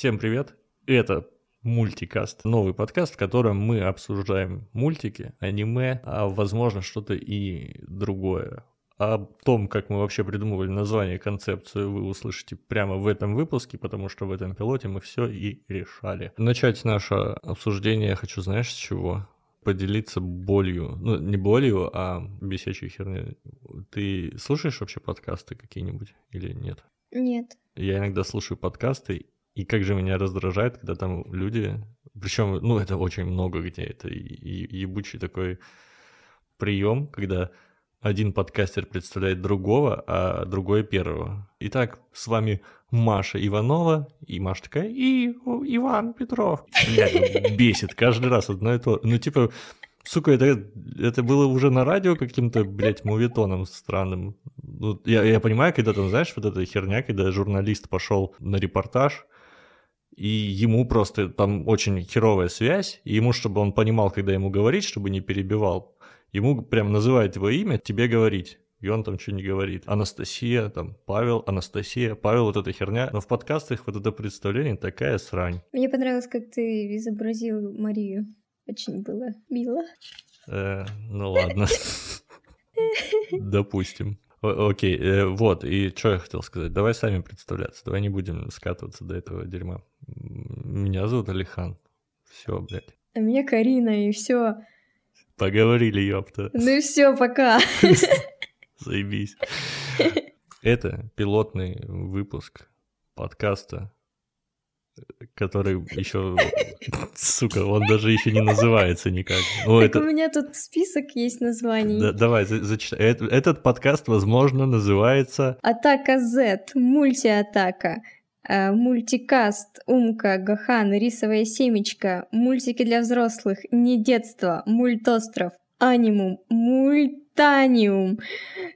Всем привет! Это мультикаст, новый подкаст, в котором мы обсуждаем мультики, аниме, а возможно что-то и другое. О том, как мы вообще придумывали название, концепцию, вы услышите прямо в этом выпуске, потому что в этом пилоте мы все и решали. Начать наше обсуждение я хочу, знаешь, с чего? Поделиться болью. Ну, не болью, а бесячей херней. Ты слушаешь вообще подкасты какие-нибудь или нет? Нет. Я иногда слушаю подкасты, и как же меня раздражает, когда там люди, причем, ну, это очень много где, это ебучий такой прием, когда один подкастер представляет другого, а другой первого. Итак, с вами Маша Иванова, и Маша такая, и Иван Петров. Блядь, бесит каждый раз одно и то. Ну, типа, сука, это, это было уже на радио каким-то, блядь, мувитоном странным. Ну, я, я понимаю, когда там, знаешь, вот эта херня, когда журналист пошел на репортаж, и ему просто там очень херовая связь, и ему, чтобы он понимал, когда ему говорить, чтобы не перебивал, ему прям называют его имя, тебе говорить. И он там что не говорит. Анастасия, там, Павел, Анастасия, Павел, вот эта херня. Но в подкастах вот это представление такая срань. Мне понравилось, как ты изобразил Марию. Очень было мило. Э, ну ладно. Допустим. Окей, э, вот, и что я хотел сказать. Давай сами представляться, давай не будем скатываться до этого дерьма. Меня зовут Алихан. Все, блядь. А меня Карина, и все. Поговорили, ёпта. Ну и все, пока. Заебись. Это пилотный выпуск подкаста, который еще, сука, он даже еще не называется никак. Ну, так это... у меня тут список есть названий. Да, давай, за, зачитай. Этот, этот подкаст, возможно, называется... Атака Z, мультиатака. Э, мультикаст, Умка, Гахан, Рисовая семечка, мультики для взрослых, Не детство, Мультостров, Анимум, Мультаниум,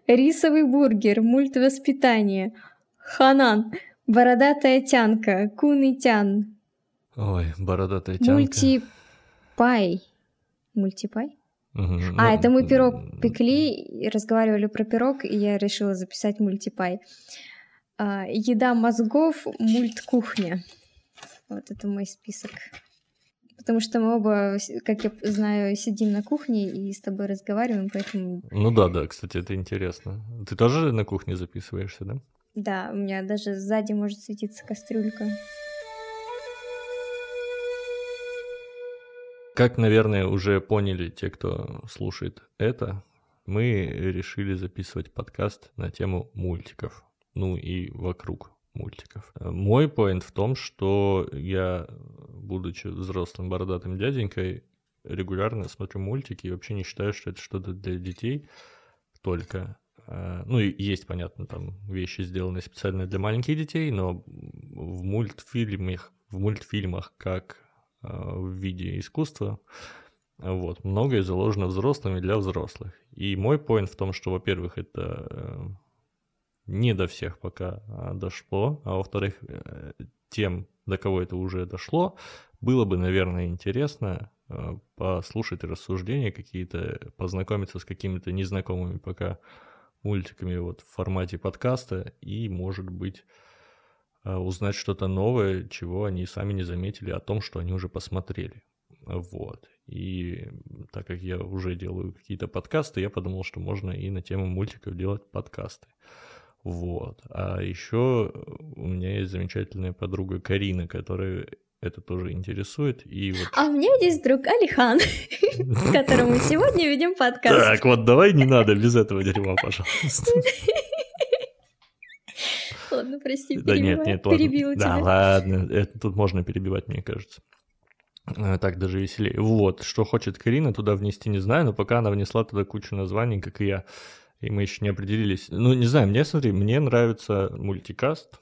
Рисовый бургер, Мультвоспитание, Ханан, Бородатая тянка, Кунитян. Ой, бородатая тянка. Мультипай. Мультипай? Угу, а, ну, это мы пирог пекли, разговаривали про пирог, и я решила записать мультипай. А, еда мозгов, мульт кухня. Вот это мой список. Потому что мы оба, как я знаю, сидим на кухне и с тобой разговариваем, поэтому... Ну да, да, кстати, это интересно. Ты тоже на кухне записываешься, да? Да, у меня даже сзади может светиться кастрюлька. Как, наверное, уже поняли те, кто слушает это, мы решили записывать подкаст на тему мультиков ну и вокруг мультиков. Мой поинт в том, что я, будучи взрослым бородатым дяденькой, регулярно смотрю мультики и вообще не считаю, что это что-то для детей только. А, ну и есть, понятно, там вещи, сделанные специально для маленьких детей, но в мультфильмах, в мультфильмах как а, в виде искусства, вот, многое заложено взрослыми для взрослых. И мой поинт в том, что, во-первых, это э, не до всех пока а, дошло, а во-вторых, э, тем, до кого это уже дошло, было бы, наверное, интересно э, послушать рассуждения какие-то, познакомиться с какими-то незнакомыми пока мультиками вот в формате подкаста и, может быть, э, узнать что-то новое, чего они сами не заметили о том, что они уже посмотрели. Вот. И так как я уже делаю какие-то подкасты, я подумал, что можно и на тему мультиков делать подкасты. Вот. А еще у меня есть замечательная подруга Карина, которая это тоже интересует. И вот... А у меня есть друг Алихан, с которым мы сегодня ведем подкаст. Так, вот давай не надо без этого дерьма, пожалуйста. Ладно, прости, да нет, нет, перебила ладно. тебя. Да, ладно, это тут можно перебивать, мне кажется. Э, так даже веселее. Вот, что хочет Карина туда внести, не знаю, но пока она внесла туда кучу названий, как и я и мы еще не определились. Ну, не знаю, мне, смотри, мне нравится мультикаст.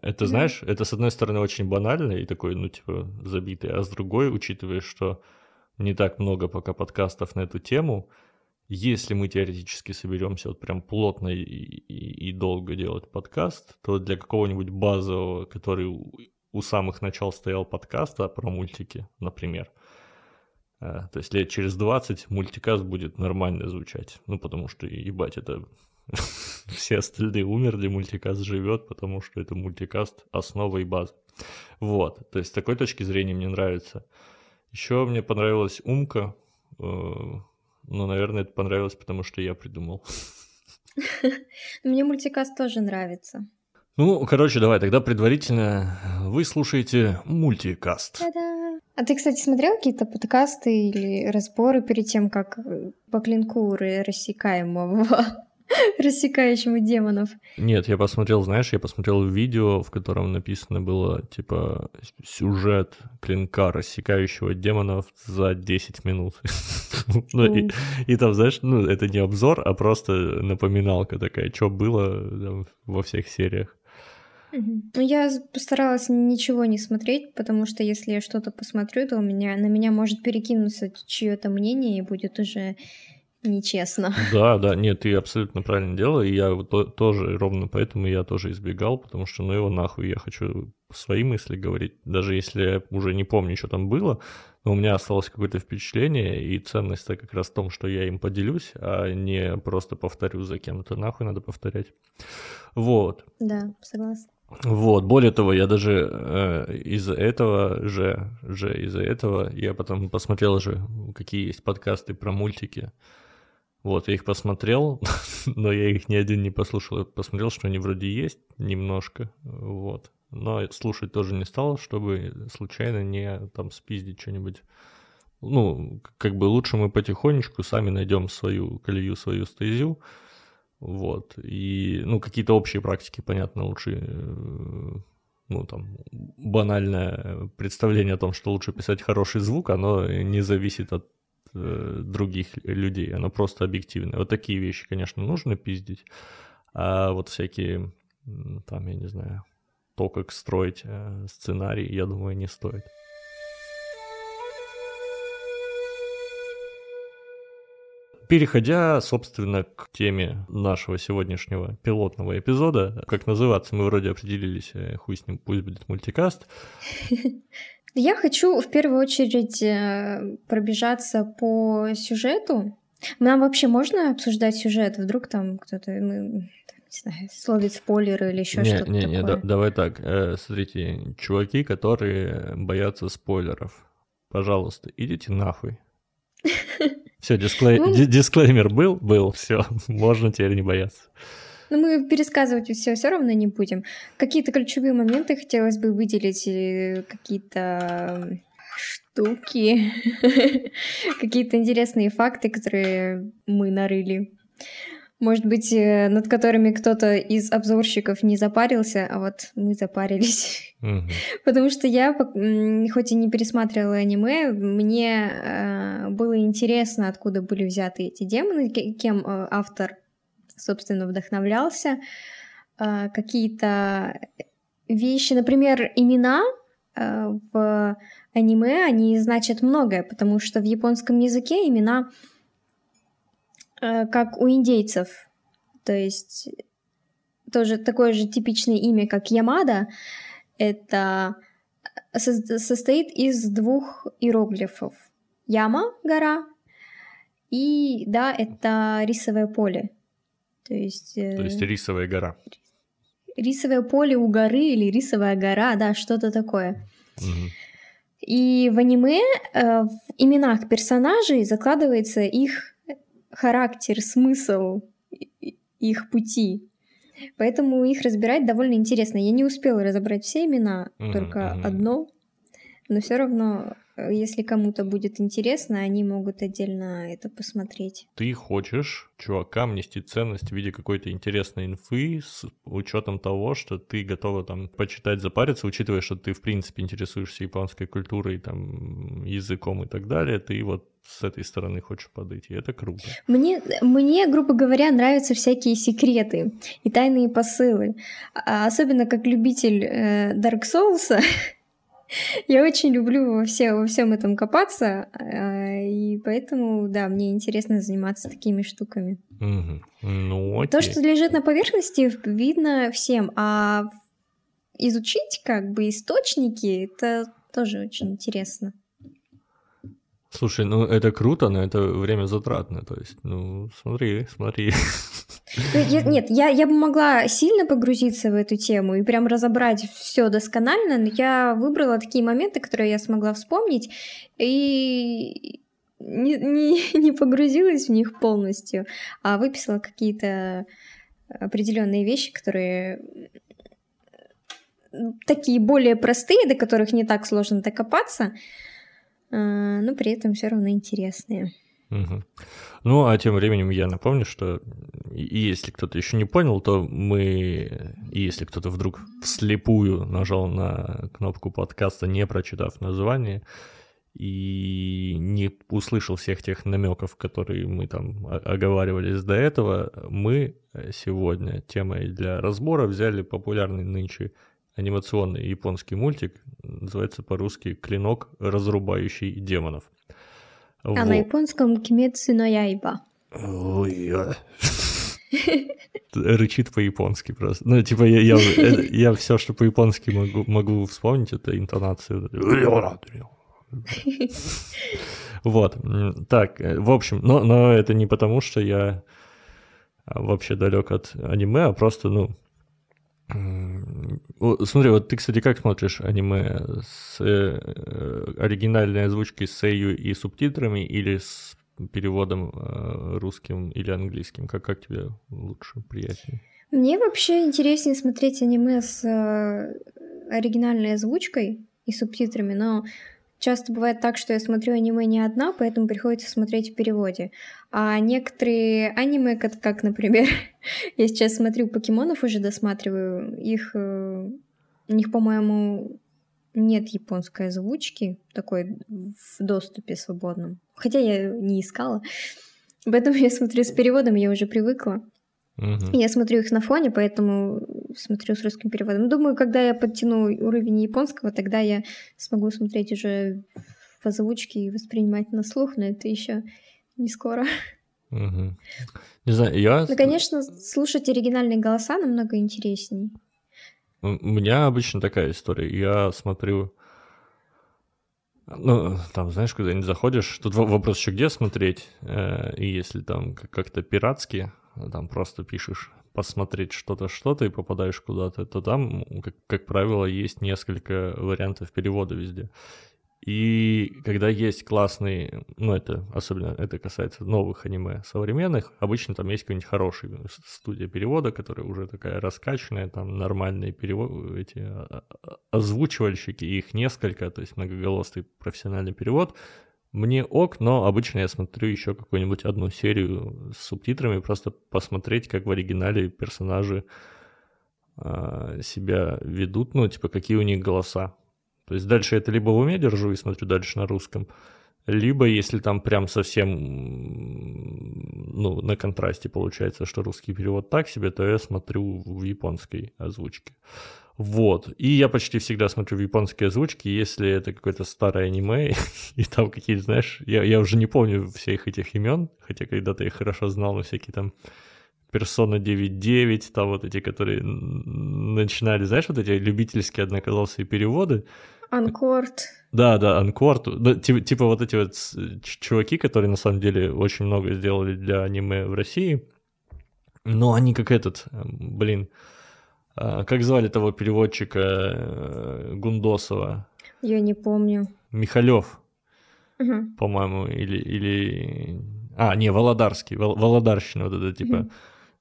Это, знаешь, это, с одной стороны, очень банально и такой, ну, типа, забитый, а с другой, учитывая, что не так много пока подкастов на эту тему, если мы теоретически соберемся вот прям плотно и, и, и долго делать подкаст, то для какого-нибудь базового, который у, у самых начал стоял подкаста про мультики, например, а, то есть лет через 20 мультикаст будет нормально звучать. Ну, потому что, ебать, это все остальные умерли, мультикаст живет, потому что это мультикаст основа и база. Вот, то есть с такой точки зрения мне нравится. Еще мне понравилась Умка. Э, ну, наверное, это понравилось, потому что я придумал. Мне мультикаст тоже нравится. Ну, короче, давай тогда предварительно вы слушаете мультикаст. Та-да! А ты, кстати, смотрел какие-то подкасты или разборы перед тем, как по клинку рассекаемого рассекающему демонов. Нет, я посмотрел, знаешь, я посмотрел видео, в котором написано было, типа, сюжет клинка, рассекающего демонов за 10 минут. ну, и, и там, знаешь, ну, это не обзор, а просто напоминалка такая, что было там, во всех сериях. Ну, я постаралась ничего не смотреть, потому что если я что-то посмотрю, то у меня на меня может перекинуться чье-то мнение и будет уже нечестно. Да, да, нет, ты абсолютно правильно делала, и я то, тоже, ровно поэтому я тоже избегал, потому что, ну его нахуй, я хочу свои мысли говорить, даже если я уже не помню, что там было, но у меня осталось какое-то впечатление, и ценность-то как раз в том, что я им поделюсь, а не просто повторю за кем-то, нахуй надо повторять. Вот. Да, согласна. Вот, более того, я даже э, из-за этого же, же из-за этого, я потом посмотрел же, какие есть подкасты про мультики, вот, я их посмотрел, но я их ни один не послушал. Я посмотрел, что они вроде есть немножко, вот. Но слушать тоже не стал, чтобы случайно не там спиздить что-нибудь. Ну, как бы лучше мы потихонечку сами найдем свою колею, свою стезю, вот. И, ну, какие-то общие практики, понятно, лучше э, ну, там, банальное представление о том, что лучше писать хороший звук, оно не зависит от других людей, оно просто объективное. Вот такие вещи, конечно, нужно пиздить, а вот всякие, там, я не знаю, то, как строить э, сценарий, я думаю, не стоит. Переходя, собственно, к теме нашего сегодняшнего пилотного эпизода, как называться, мы вроде определились, э, хуй с ним, пусть будет мультикаст. Я хочу в первую очередь э, пробежаться по сюжету. Нам вообще можно обсуждать сюжет? Вдруг там кто-то мы, не знаю, словит спойлеры или еще что-то не, не, такое? Не, давай так. Э, смотрите, чуваки, которые боятся спойлеров, пожалуйста, идите нахуй. Все, ну, дисклеймер был, был, все, можно теперь не бояться. Но мы пересказывать все все равно не будем. Какие-то ключевые моменты хотелось бы выделить, э, какие-то штуки, какие-то интересные факты, которые мы нарыли. Может быть, э, над которыми кто-то из обзорщиков не запарился, а вот мы запарились. Потому что я, хоть и не пересматривала аниме, мне э, было интересно, откуда были взяты эти демоны, кем автор собственно, вдохновлялся. А, какие-то вещи, например, имена а, в аниме, они значат многое, потому что в японском языке имена а, как у индейцев. То есть тоже такое же типичное имя, как Ямада, это состоит из двух иероглифов. Яма — гора, и да, это рисовое поле. То есть... Э, То есть рисовая гора. Рисовое поле у горы или рисовая гора, да, что-то такое. Угу. И в аниме э, в именах персонажей закладывается их характер, смысл, их пути. Поэтому их разбирать довольно интересно. Я не успела разобрать все имена, только одно, но все равно если кому-то будет интересно, они могут отдельно это посмотреть. Ты хочешь чувакам нести ценность в виде какой-то интересной инфы с учетом того, что ты готова там почитать, запариться, учитывая, что ты в принципе интересуешься японской культурой, там, языком и так далее, ты вот с этой стороны хочешь подойти. Это круто. Мне, мне, грубо говоря, нравятся всякие секреты и тайные посылы. А особенно как любитель э, Dark Souls, Я очень люблю во, все, во всем этом копаться, э, и поэтому, да, мне интересно заниматься такими штуками. Ну, окей. То, что лежит на поверхности, видно всем, а изучить как бы источники, это тоже очень интересно. Слушай, ну это круто, но это время затратно. То есть, ну, смотри, смотри. Я, нет, я, я бы могла сильно погрузиться в эту тему и прям разобрать все досконально, но я выбрала такие моменты, которые я смогла вспомнить, и не, не, не погрузилась в них полностью, а выписала какие-то определенные вещи, которые такие более простые, до которых не так сложно докопаться, но при этом все равно интересные. Угу. Ну, а тем временем я напомню, что и если кто-то еще не понял, то мы, и если кто-то вдруг вслепую нажал на кнопку подкаста, не прочитав название, и не услышал всех тех намеков, которые мы там оговаривались до этого, мы сегодня темой для разбора взяли популярный нынче анимационный японский мультик, называется по-русски «Клинок, разрубающий демонов». А вот. на японском «Кимецу но яйба». Ой, Рычит по-японски просто. Ну, типа, я, я, я все, что по-японски могу, могу вспомнить, это интонацию. Вот. Так, в общем, но, но это не потому, что я а, вообще далек от аниме, а просто, ну, Смотри, вот ты, кстати, как смотришь аниме? С э, оригинальной озвучкой с эйю и субтитрами или с переводом э, русским или английским? Как, как тебе лучше, приятнее? Мне вообще интереснее смотреть аниме с э, оригинальной озвучкой и субтитрами, но часто бывает так, что я смотрю аниме не одна, поэтому приходится смотреть в переводе. А некоторые аниме, как, как например, я сейчас смотрю покемонов, уже досматриваю, их, э, у них, по-моему, нет японской озвучки такой в доступе свободном. Хотя я не искала. Поэтому я смотрю с переводом, я уже привыкла. Угу. Я смотрю их на фоне, поэтому смотрю с русским переводом. Думаю, когда я подтяну уровень японского, тогда я смогу смотреть уже в озвучке и воспринимать на слух, но это еще не скоро. Угу. Не знаю, я... Ну, конечно, слушать оригинальные голоса намного интересней. У меня обычно такая история. Я смотрю... Ну, там, знаешь, когда не заходишь, тут вопрос еще где смотреть, э, и если там как-то пиратски, там просто пишешь посмотреть что-то, что-то и попадаешь куда-то, то там, как, как правило, есть несколько вариантов перевода везде. И когда есть классный, ну это особенно это касается новых аниме современных, обычно там есть какой-нибудь хороший студия перевода, которая уже такая раскачанная, там нормальные перевод, эти а, а, озвучивальщики, их несколько, то есть многоголосый профессиональный перевод, мне ок, но обычно я смотрю еще какую-нибудь одну серию с субтитрами, просто посмотреть, как в оригинале персонажи э, себя ведут, ну, типа, какие у них голоса. То есть дальше это либо в уме держу и смотрю дальше на русском, либо если там прям совсем ну, на контрасте получается, что русский перевод так себе, то я смотрю в японской озвучке. Вот. И я почти всегда смотрю в японские озвучки, если это какое-то старое аниме, и там какие-то, знаешь, я, я уже не помню всех этих имен, хотя когда-то их хорошо знал, но всякие там Persona 9.9, там вот эти, которые начинали, знаешь, вот эти любительские одноголосые переводы. Анкорд. Да, да, Анкорд. Да, типа, типа вот эти вот чуваки, которые на самом деле очень много сделали для аниме в России. Но они как этот, блин, а, как звали того переводчика э, Гундосова? Я не помню. Михалев, угу. по-моему, или, или... А, не, Володарский, Вол, Володарщина вот это типа... Угу.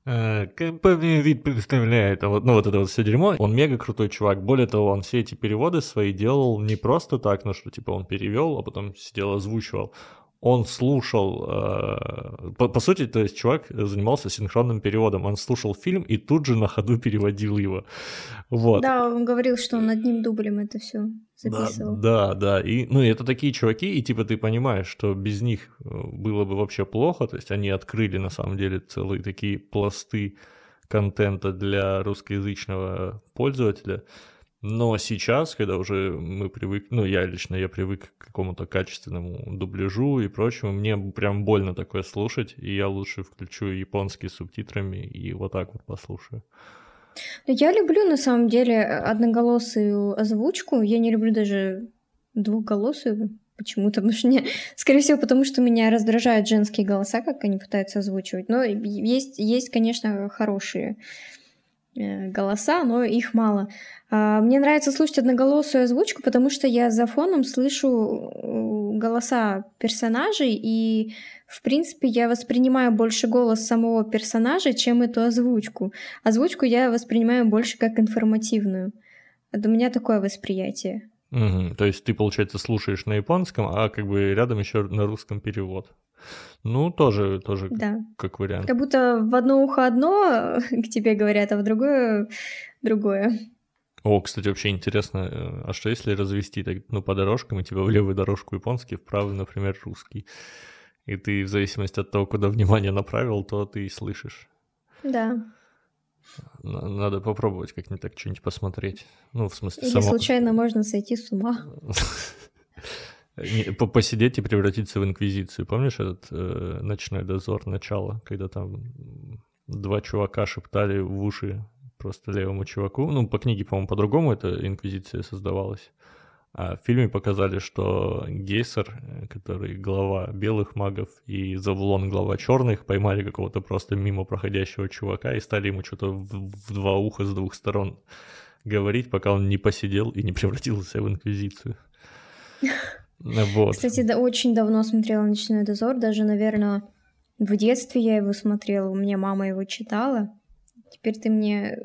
Компания вид представляет, а вот, ну вот это вот все дерьмо. Он мега крутой чувак. Более того, он все эти переводы свои делал не просто так, ну что типа он перевел, а потом сидел озвучивал он слушал, э, по, по сути, то есть чувак занимался синхронным переводом, он слушал фильм и тут же на ходу переводил его. Вот. Да, он говорил, что он одним дублем это все записывал. Да, да, да. И, ну, это такие чуваки, и типа ты понимаешь, что без них э, было бы вообще плохо, то есть они открыли на самом деле целые такие пласты контента для русскоязычного пользователя. Но сейчас, когда уже мы привык, ну я лично, я привык к какому-то качественному дубляжу и прочему, мне прям больно такое слушать, и я лучше включу японские субтитрами и вот так вот послушаю. Ну, я люблю на самом деле одноголосую озвучку, я не люблю даже двухголосую почему-то, потому что мне, скорее всего, потому что меня раздражают женские голоса, как они пытаются озвучивать. Но есть, есть конечно, хорошие голоса, но их мало. А, мне нравится слушать одноголосую озвучку, потому что я за фоном слышу э, голоса персонажей, и, в принципе, я воспринимаю больше голос самого персонажа, чем эту озвучку. Озвучку я воспринимаю больше как информативную. У меня такое восприятие. Угу. То есть ты, получается, слушаешь на японском, а как бы рядом еще на русском перевод. Ну, тоже, тоже да. как вариант. Как будто в одно ухо одно к тебе говорят, а в другое другое. О, кстати, вообще интересно, э, а что если развести так, ну, по дорожкам, и тебя в левую дорожку японский, в правую, например, русский? И ты в зависимости от того, куда внимание направил, то ты и слышишь. Да. Надо попробовать как-нибудь так что-нибудь посмотреть. Ну, в смысле, Или само... случайно можно сойти с ума. Посидеть и превратиться в инквизицию. Помнишь этот э, ночной дозор начала, когда там два чувака шептали в уши просто левому чуваку? Ну, по книге, по-моему, по-другому эта инквизиция создавалась. А в фильме показали, что Гейсер, э, который глава белых магов, и Завулон, глава черных, поймали какого-то просто мимо проходящего чувака и стали ему что-то в, в два уха с двух сторон говорить, пока он не посидел и не превратился в инквизицию. Вот. Кстати, да, очень давно смотрела «Ночной дозор», даже, наверное, в детстве я его смотрела, у меня мама его читала. Теперь ты мне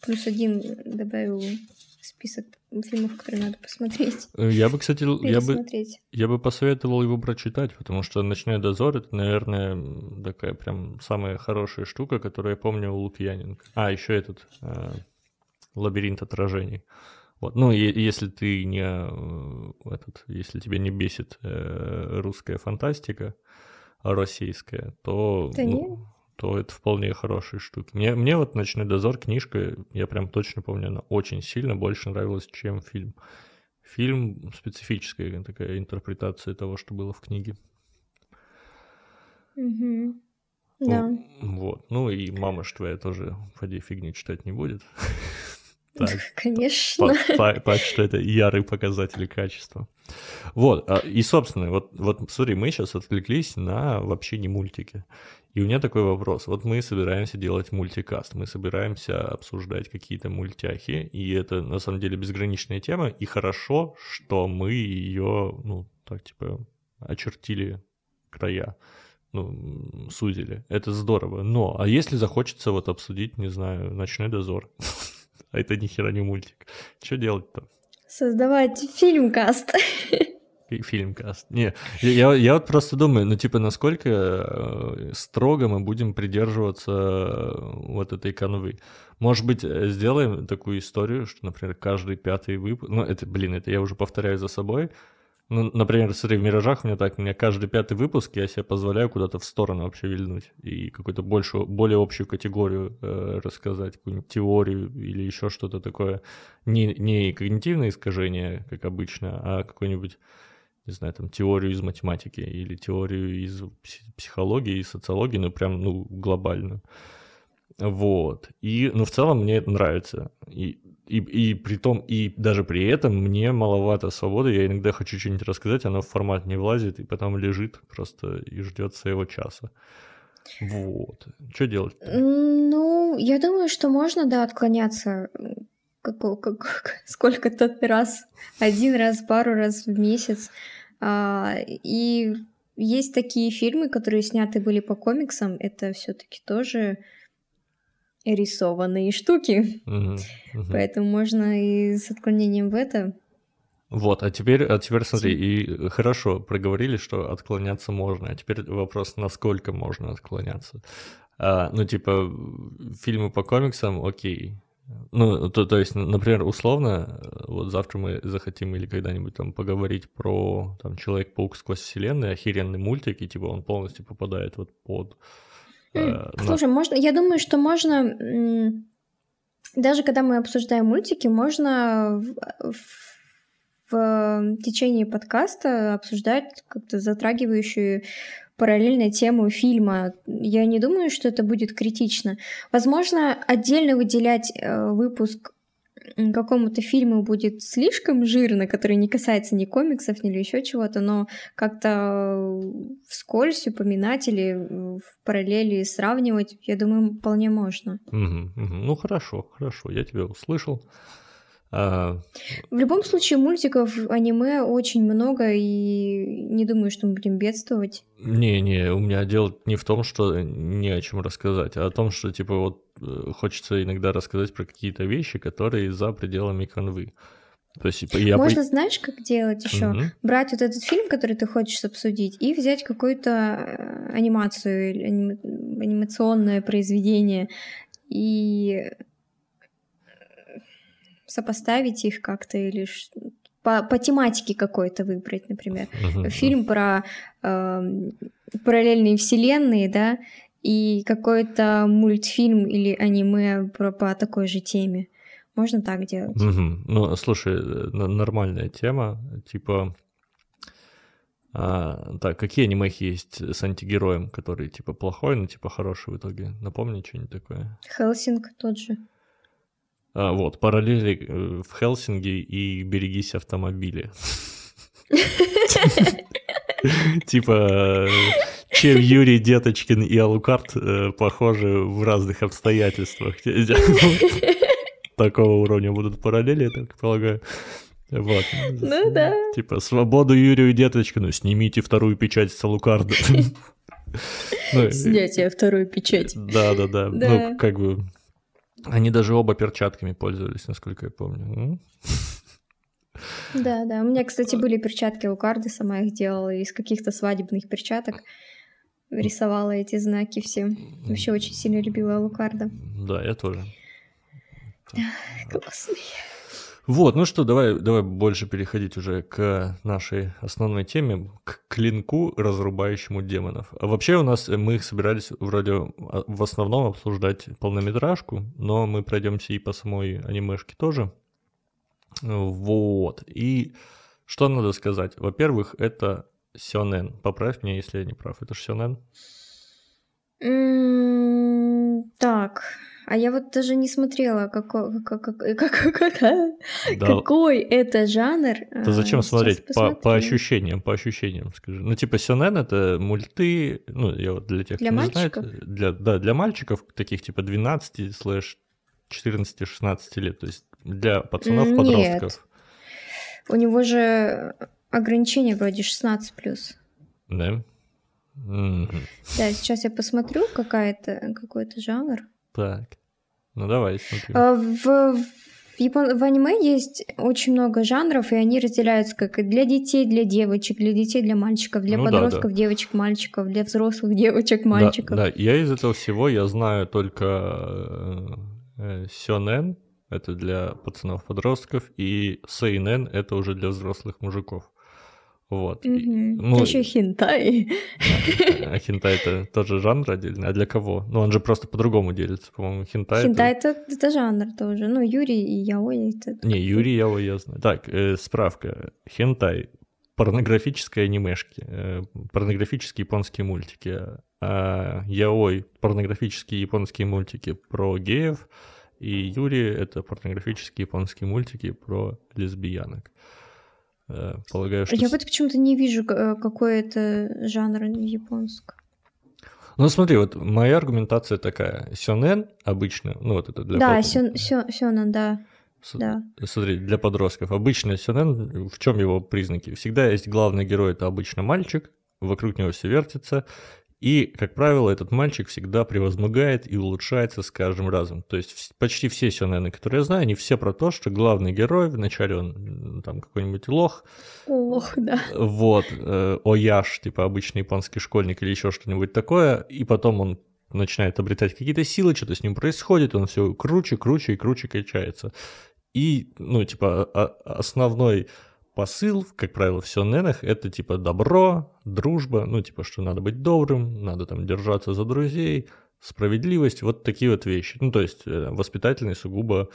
плюс один добавил список фильмов, которые надо посмотреть. Э, я бы, кстати, я бы, я бы посоветовал его прочитать, потому что «Ночной дозор» — это, наверное, такая прям самая хорошая штука, которую я помню у Лукьяненко. А, еще этот э, «Лабиринт отражений». Вот. Ну, и, если ты не э, этот, если тебя не бесит э, русская фантастика, российская, то да ну, то это вполне хорошие штуки. Мне, мне вот «Ночной дозор» книжка, я прям точно помню, она очень сильно больше нравилась, чем фильм. Фильм специфическая такая интерпретация того, что было в книге. Угу. Да. Вот. Ну и мама ж твоя тоже, поди, фигню читать не будет. Так, Конечно. Так что это ярый показатель качества. Вот, а, и, собственно, вот, вот смотри, мы сейчас отвлеклись на вообще не мультики. И у меня такой вопрос. Вот мы собираемся делать мультикаст, мы собираемся обсуждать какие-то мультяхи, и это на самом деле безграничная тема, и хорошо, что мы ее, ну, так типа, очертили края, ну, сузили. Это здорово. Но, а если захочется вот обсудить, не знаю, «Ночной дозор», а это ни хера не мультик, что делать-то? Создавать фильм-каст. Фильм-каст. Не, я, я вот просто думаю, ну, типа, насколько э, строго мы будем придерживаться э, вот этой канвы. Может быть, э, сделаем такую историю, что, например, каждый пятый выпуск... Ну, это, блин, это я уже повторяю за собой. Ну, например, смотри, в «Миражах» у меня так, у меня каждый пятый выпуск я себе позволяю куда-то в сторону вообще вильнуть и какую-то большую, более общую категорию э, рассказать, какую-нибудь теорию или еще что-то такое. Не, не когнитивное искажение, как обычно, а какой-нибудь не знаю, там, теорию из математики или теорию из психологии и социологии, ну, прям, ну, глобальную. Вот. И, ну, в целом мне это нравится. И, и, и при том, и даже при этом мне маловато свободы. Я иногда хочу что-нибудь рассказать, оно в формат не влазит, и потом лежит просто и ждет своего часа. Вот. Что делать? Ну, я думаю, что можно, да, отклоняться как, как, сколько-то раз, один раз, пару раз в месяц. А, и есть такие фильмы, которые сняты были по комиксам, это все-таки тоже рисованные штуки. Угу, угу. Поэтому можно и с отклонением в это. Вот, а теперь, а теперь смотри, и хорошо, проговорили, что отклоняться можно, а теперь вопрос, насколько можно отклоняться. А, ну, типа, фильмы по комиксам, окей, ну, то, то есть, например, условно, вот завтра мы захотим или когда-нибудь там поговорить про там Человек-паук сквозь вселенную, охеренный мультик, и типа он полностью попадает вот под... Э, Слушай, на... можно, я думаю, что можно, даже когда мы обсуждаем мультики, можно в, в, в течение подкаста обсуждать как-то затрагивающую параллельно тему фильма. Я не думаю, что это будет критично. Возможно, отдельно выделять э, выпуск какому-то фильму будет слишком жирно, который не касается ни комиксов, ни еще чего-то, но как-то вскользь упоминать или в параллели сравнивать, я думаю, вполне можно. Угу, угу. Ну хорошо, хорошо, я тебя услышал. А... В любом случае, мультиков, аниме очень много, и не думаю, что мы будем бедствовать. Не-не, у меня дело не в том, что не о чем рассказать, а о том, что, типа, вот э, хочется иногда рассказать про какие-то вещи, которые за пределами канвы. То есть, типа, я... Можно, знаешь, как делать еще? Угу. Брать вот этот фильм, который ты хочешь обсудить, и взять какую-то э, анимацию, аним... анимационное произведение, и сопоставить их как-то или по, по тематике какой-то выбрать, например. Uh-huh. Фильм про э, параллельные вселенные, да, и какой-то мультфильм или аниме про, по такой же теме. Можно так делать. Угу. Ну, слушай, нормальная тема, типа... А, так, какие анимехи есть с антигероем, который типа плохой, но типа хороший в итоге? Напомни что-нибудь такое. Хелсинг тот же. А, вот, параллели э, в Хелсинги и берегись автомобиля. Типа, чем Юрий Деточкин и Алукарт э, похожи в разных обстоятельствах. Такого уровня будут параллели, я так полагаю. Вот. Ну да. Типа, свободу Юрию Деточкину, снимите вторую печать с Алукарда. Ну, Снятие второй печати. Да, да, да. Ну, как бы они даже оба перчатками пользовались, насколько я помню. Да, да. У меня, кстати, были перчатки у Карды, сама их делала из каких-то свадебных перчаток. Рисовала эти знаки все. Вообще очень сильно любила Лукарда. Да, я тоже. Классный. Вот, ну что, давай, давай больше переходить уже к нашей основной теме, к клинку, разрубающему демонов. А вообще у нас, мы их собирались вроде а, в основном обсуждать полнометражку, но мы пройдемся и по самой анимешке тоже. Вот, и что надо сказать? Во-первых, это Сёнэн. Поправь меня, если я не прав. Это же Сёнэн? Mm, так, а я вот даже не смотрела, какой, как, как, как, как, да. какой это жанр. Да зачем смотреть? По, по ощущениям, по ощущениям, скажи. Ну, типа, Сёнэн — это мульты, ну, я вот для тех, для кто мальчиков? не знает, для, да, для мальчиков, таких типа 12 слэш 14-16 лет, то есть для пацанов, подростков. Нет. У него же ограничение вроде 16+. Да? Mm-hmm. Да, сейчас я посмотрю, какая-то, какой-то жанр. Так. Ну давай, смотри. А, в, в, Япон... в аниме есть очень много жанров, и они разделяются как для детей, для девочек, для детей, для мальчиков, для ну, подростков, да, да. девочек, мальчиков, для взрослых девочек, мальчиков. Да, да, я из этого всего я знаю только э, Сёнэн, это для пацанов-подростков, и Сейнен, это уже для взрослых мужиков. Вот. Угу. Ну, Еще хинтай. А хинтай это тоже жанр отдельный, а для кого? Ну, он же просто по-другому делится, по-моему, хинтай. Хинтай это... Это, это жанр тоже. Ну, Юрий и Яой это... Не, Юрий и Яой я знаю. Так, э, справка. Хинтай порнографические анимешки, э, порнографические японские мультики, а яой порнографические японские мультики про геев, и Юрий это порнографические японские мультики про лесбиянок. Э, полагаю, что... Я вот почему-то не вижу, э, какой это жанр японск. Ну смотри, вот моя аргументация такая. Сёнэн обычно, ну вот это для... Да, сё, сё, сёнэн, да. С, да. Смотри, для подростков. Обычно сёнэн, в чем его признаки? Всегда есть главный герой, это обычно мальчик, вокруг него все вертится, и, как правило, этот мальчик всегда превозмогает и улучшается с каждым разом. То есть почти все сёнэны, которые я знаю, они все про то, что главный герой, вначале он там какой-нибудь лох. Лох, да. Вот, э, ояш, типа обычный японский школьник или еще что-нибудь такое, и потом он начинает обретать какие-то силы, что-то с ним происходит, он все круче, круче и круче качается. И, ну, типа, основной посыл, как правило, в сёнэнах, это типа добро, дружба, ну типа, что надо быть добрым, надо там держаться за друзей, справедливость, вот такие вот вещи. Ну то есть э, воспитательные сугубо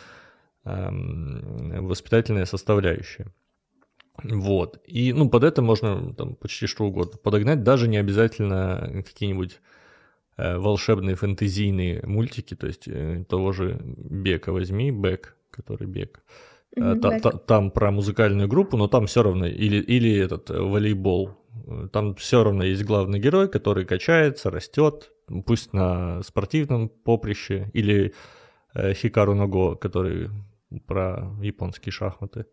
эм, воспитательная составляющая. Вот. И, ну, под это можно там почти что угодно подогнать, даже не обязательно какие-нибудь э, волшебные фэнтезийные мультики, то есть э, того же Бека возьми, Бек, который бег. Mm-hmm, там про музыкальную группу, но там все равно, или, или этот волейбол, там все равно есть главный герой, который качается, растет, пусть на спортивном поприще, или э, Хикару Наго, который про японские шахматы.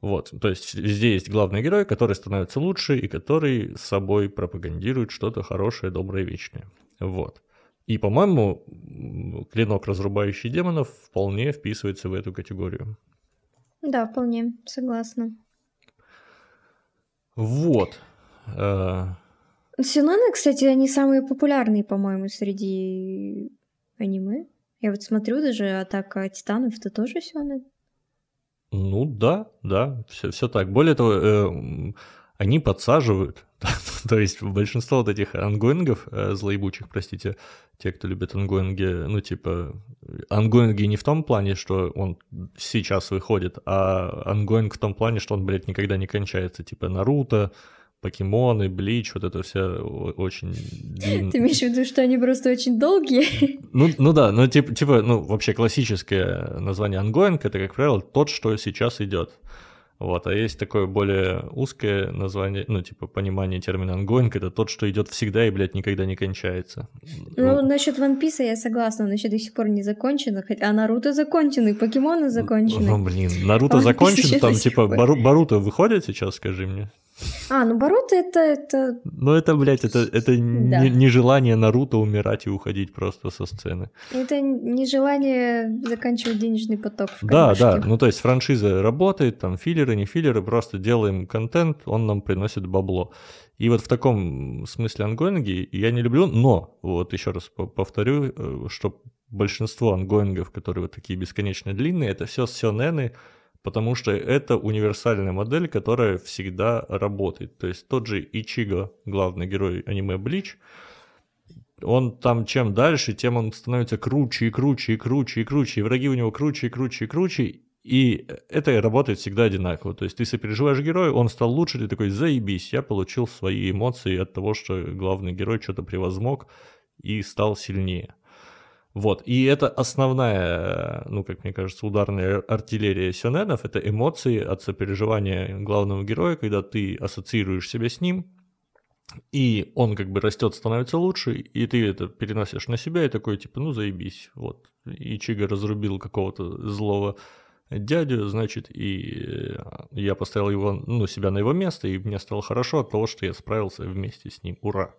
Вот, то есть везде есть главный герой, который становится лучше и который с собой пропагандирует что-то хорошее, доброе, вечное. Вот. И, по-моему, клинок, разрубающий демонов, вполне вписывается в эту категорию. Да, вполне, согласна. Вот. Э, Синаны, кстати, они самые популярные, по-моему, среди аниме. Я вот смотрю, даже атака титанов это тоже сёнэн. Ну да, да, все, все так. Более того, э, они подсаживают. То есть большинство вот этих ангоингов, э, злоебучих, простите, те, кто любит ongoing и, ну типа, ongoing и не в том плане, что он сейчас выходит, а ongoing в том плане, что он, блядь, никогда не кончается. Типа Наруто, покемоны, блич, вот это все очень длинно. Ты имеешь в виду, что они просто очень долгие? Ну, ну да, ну типа, типа, ну вообще классическое название ongoing это, как правило, тот, что сейчас идет. Вот, а есть такое более узкое название, ну, типа, понимание термина ongoing, это тот, что идет всегда и, блядь, никогда не кончается. Ну, ну насчет One Piece я согласна, он еще до сих пор не закончен, хотя Наруто законченный, покемоны закончены. Ну, блин, Наруто закончен, там, типа, Баруто выходит сейчас, скажи мне? А, ну Боруто это... это... Ну это, блядь, это, это да. не, не желание Наруто умирать и уходить просто со сцены. Это не желание заканчивать денежный поток в Да, да, ну то есть франшиза работает, там филлеры, не филлеры, просто делаем контент, он нам приносит бабло. И вот в таком смысле ongoing и я не люблю, но, вот еще раз повторю, э, что большинство ongoing ов, которые вот такие бесконечно длинные, это все сёнены, потому что это универсальная модель, которая всегда работает. То есть тот же Ичиго, главный герой аниме Блич, он там чем дальше, тем он становится круче и круче и круче и круче, и враги у него круче и круче и круче, и это работает всегда одинаково. То есть ты сопереживаешь герою, он стал лучше, ты такой, заебись, я получил свои эмоции от того, что главный герой что-то превозмог и стал сильнее. Вот, и это основная, ну, как мне кажется, ударная артиллерия сёнэнов, это эмоции от сопереживания главного героя, когда ты ассоциируешь себя с ним, и он как бы растет, становится лучше, и ты это переносишь на себя, и такой, типа, ну, заебись, вот. И Чига разрубил какого-то злого дядю, значит, и я поставил его, ну, себя на его место, и мне стало хорошо от того, что я справился вместе с ним. Ура!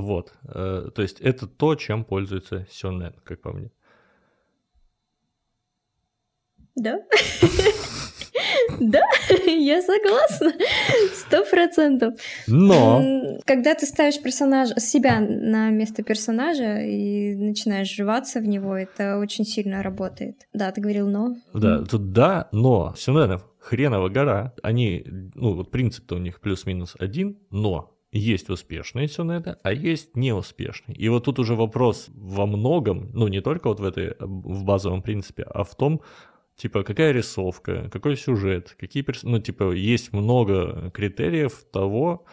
Вот. Э, то есть это то, чем пользуется Сёнэн, как по мне. Да. Да, я согласна, сто процентов. Но... Когда ты ставишь персонажа, себя на место персонажа и начинаешь вживаться в него, это очень сильно работает. Да, ты говорил «но». Да, тут да, но. Сюненов хренова гора. Они, ну вот принцип-то у них плюс-минус один, но есть успешные сонеты, а есть неуспешные. И вот тут уже вопрос во многом, ну не только вот в этой, в базовом принципе, а в том, типа, какая рисовка, какой сюжет, какие персонажи, ну, типа, есть много критериев того,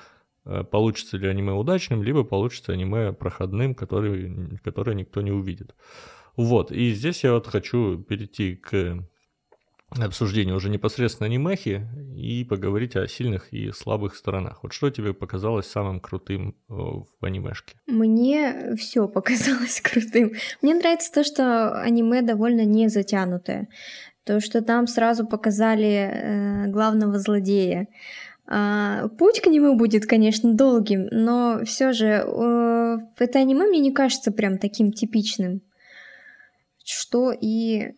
э, получится ли аниме удачным, либо получится аниме проходным, который, который никто не увидит. Вот, и здесь я вот хочу перейти к обсуждение уже непосредственно анимехи и поговорить о сильных и слабых сторонах. Вот что тебе показалось самым крутым э, в анимешке? Мне все показалось крутым. Мне нравится то, что аниме довольно не затянутое. То, что там сразу показали э, главного злодея. А, путь к нему будет, конечно, долгим, но все же э, это аниме мне не кажется прям таким типичным, что и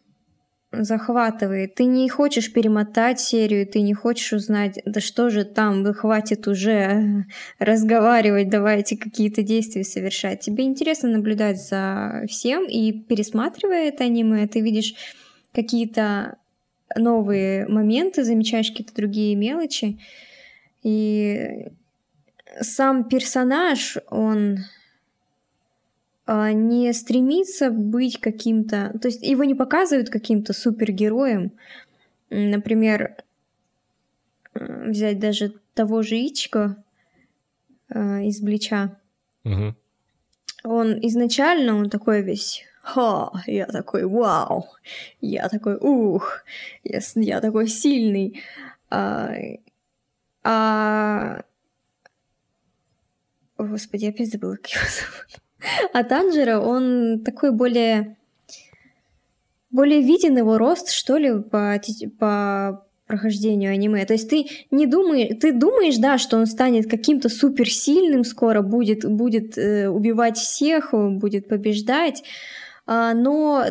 захватывает. Ты не хочешь перемотать серию, ты не хочешь узнать, да что же там, вы хватит уже разговаривать, давайте какие-то действия совершать. Тебе интересно наблюдать за всем, и пересматривая это аниме, ты видишь какие-то новые моменты, замечаешь какие-то другие мелочи. И сам персонаж, он не стремится быть каким-то... То есть его не показывают каким-то супергероем. Например, взять даже того же Ичко э, из Блича. Угу. Он изначально, он такой весь ха, я такой, вау, я такой, ух, я, я такой сильный. А, а... О, господи, я опять забыла, как его зовут. А Танжера, он такой более... Более виден его рост, что ли, по, по прохождению аниме. То есть ты не думаешь, ты думаешь, да, что он станет каким-то суперсильным скоро, будет, будет э, убивать всех, будет побеждать, э, но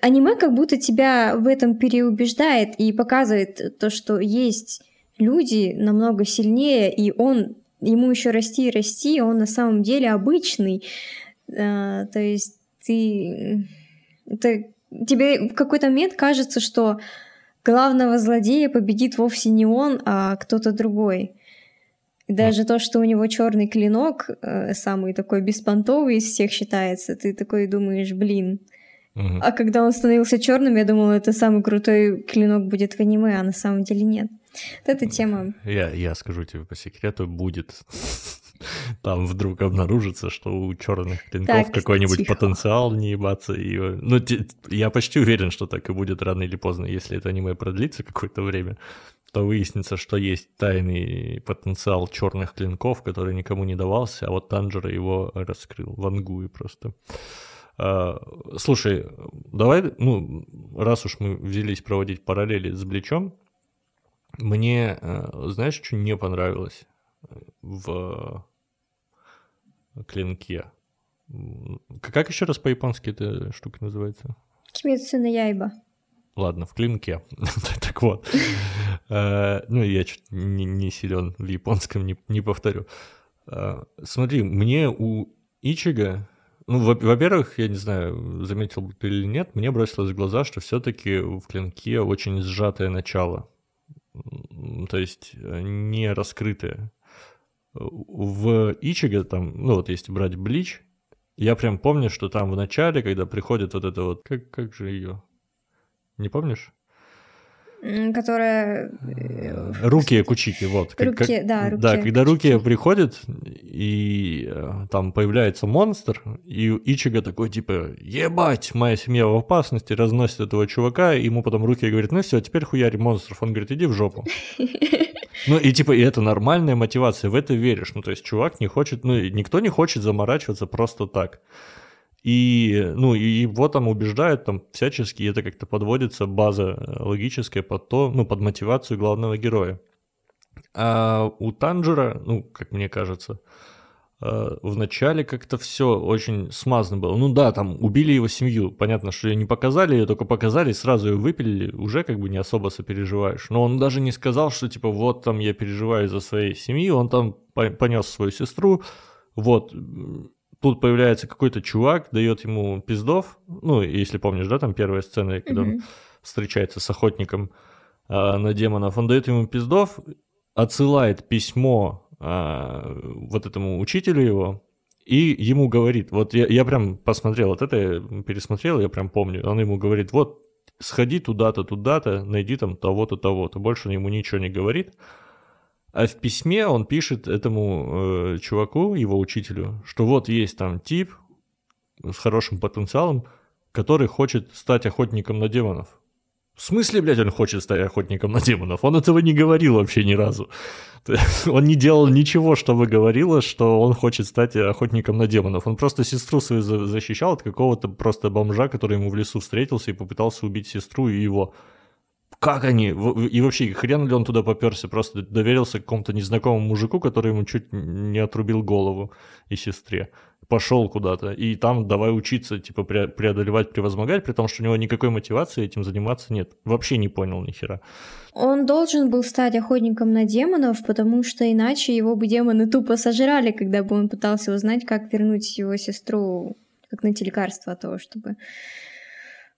аниме как будто тебя в этом переубеждает и показывает то, что есть люди намного сильнее, и он ему еще расти и расти, он на самом деле обычный. А, то есть ты... Это, тебе в какой-то момент кажется, что главного злодея победит вовсе не он, а кто-то другой. даже то, что у него черный клинок, э, самый такой беспонтовый из всех считается, ты такой думаешь, блин. Угу. А когда он становился черным, я думала, это самый крутой клинок будет в аниме, а на самом деле нет. Вот эта тема. Я, я скажу тебе по секрету, будет. Там вдруг обнаружится, что у черных клинков какой-нибудь потенциал не ебаться. И, ну, я почти уверен, что так и будет рано или поздно, если это аниме продлится какое-то время то выяснится, что есть тайный потенциал черных клинков, который никому не давался, а вот Танжера его раскрыл, вангуи просто. А, слушай, давай, ну, раз уж мы взялись проводить параллели с Бличом, мне, э, знаешь, что не понравилось в клинке? Как еще раз по-японски эта штука называется? Кимицу на яйба. Ладно, в клинке. так вот. Э, ну, я чуть не силен в японском, не повторю. Э, смотри, мне у Ичига ну, во-первых, я не знаю, заметил ты или нет, мне бросилось в глаза, что все-таки в клинке очень сжатое начало то есть э, не раскрытые. В Ичиге там, ну вот если брать Блич, я прям помню, что там в начале, когда приходит вот это вот, как, как же ее, не помнишь? Которая... Э, руки Кучики, вот. Руки, как, да, руки Да, когда руки приходят, и э, там появляется монстр, и Ичига такой, типа, ебать, моя семья в опасности, разносит этого чувака, и ему потом руки говорит, ну все, теперь хуяри монстров. Он говорит, иди в жопу. Ну и типа, и это нормальная мотивация, в это веришь. Ну то есть чувак не хочет, ну никто не хочет заморачиваться просто так. И, ну, и его там убеждают там всячески, и это как-то подводится, база э, логическая под то, ну, под мотивацию главного героя. А у Танжера, ну, как мне кажется, э, в начале как-то все очень смазано было. Ну да, там убили его семью. Понятно, что ее не показали, ее только показали, сразу ее выпилили, уже как бы не особо сопереживаешь. Но он даже не сказал, что типа вот там я переживаю за своей семьи, он там понес свою сестру, вот, тут появляется какой-то чувак, дает ему пиздов, ну, если помнишь, да, там первая сцена, когда mm-hmm. он встречается с охотником э, на демонов, он дает ему пиздов, отсылает письмо э, вот этому учителю его, и ему говорит, вот я, я прям посмотрел, вот это я пересмотрел, я прям помню, он ему говорит, вот сходи туда-то, туда-то, найди там того-то, того-то, больше он ему ничего не говорит, а в письме он пишет этому э, чуваку, его учителю, что вот есть там тип с хорошим потенциалом, который хочет стать охотником на демонов. В смысле, блядь, он хочет стать охотником на демонов? Он этого не говорил вообще ни разу. Он не делал ничего, чтобы говорило, что он хочет стать охотником на демонов. Он просто сестру свою защищал от какого-то просто бомжа, который ему в лесу встретился и попытался убить сестру и его как они? И вообще, хрен ли он туда поперся? Просто доверился какому-то незнакомому мужику, который ему чуть не отрубил голову и сестре. Пошел куда-то. И там давай учиться, типа, преодолевать, превозмогать, при том, что у него никакой мотивации этим заниматься нет. Вообще не понял ни хера. Он должен был стать охотником на демонов, потому что иначе его бы демоны тупо сожрали, когда бы он пытался узнать, как вернуть его сестру как найти лекарство от того, чтобы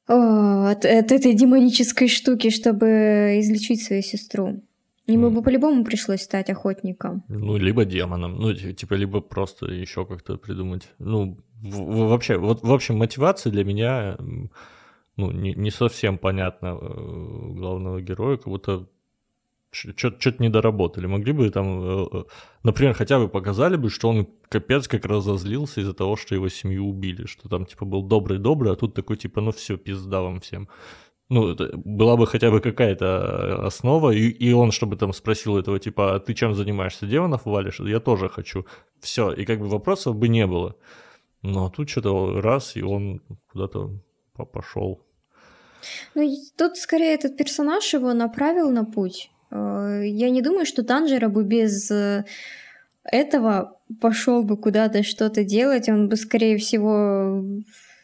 от, от этой демонической штуки, чтобы излечить свою сестру. Ему бы по-любому пришлось стать охотником. Ну, либо демоном. Ну, типа, либо просто еще как-то придумать. Ну, в, вообще, вот, в общем, мотивация для меня, ну, не, не совсем понятна э, главного героя, как будто что-то не доработали. Могли бы там, э, э, например, хотя бы показали бы, что он капец как разозлился из-за того, что его семью убили, что там типа был добрый-добрый, а тут такой типа, ну все, пизда вам всем. Ну, это была бы хотя бы какая-то э, основа, и, и он, чтобы там спросил этого, типа, а ты чем занимаешься, демонов валишь? Я тоже хочу. Все, и как бы вопросов бы не было. Но тут что-то раз, и он куда-то пошел. Ну, тут скорее этот персонаж его направил на путь. Э, я не думаю, что Танжера бы без э, этого пошел бы куда-то что-то делать. Он бы, скорее всего,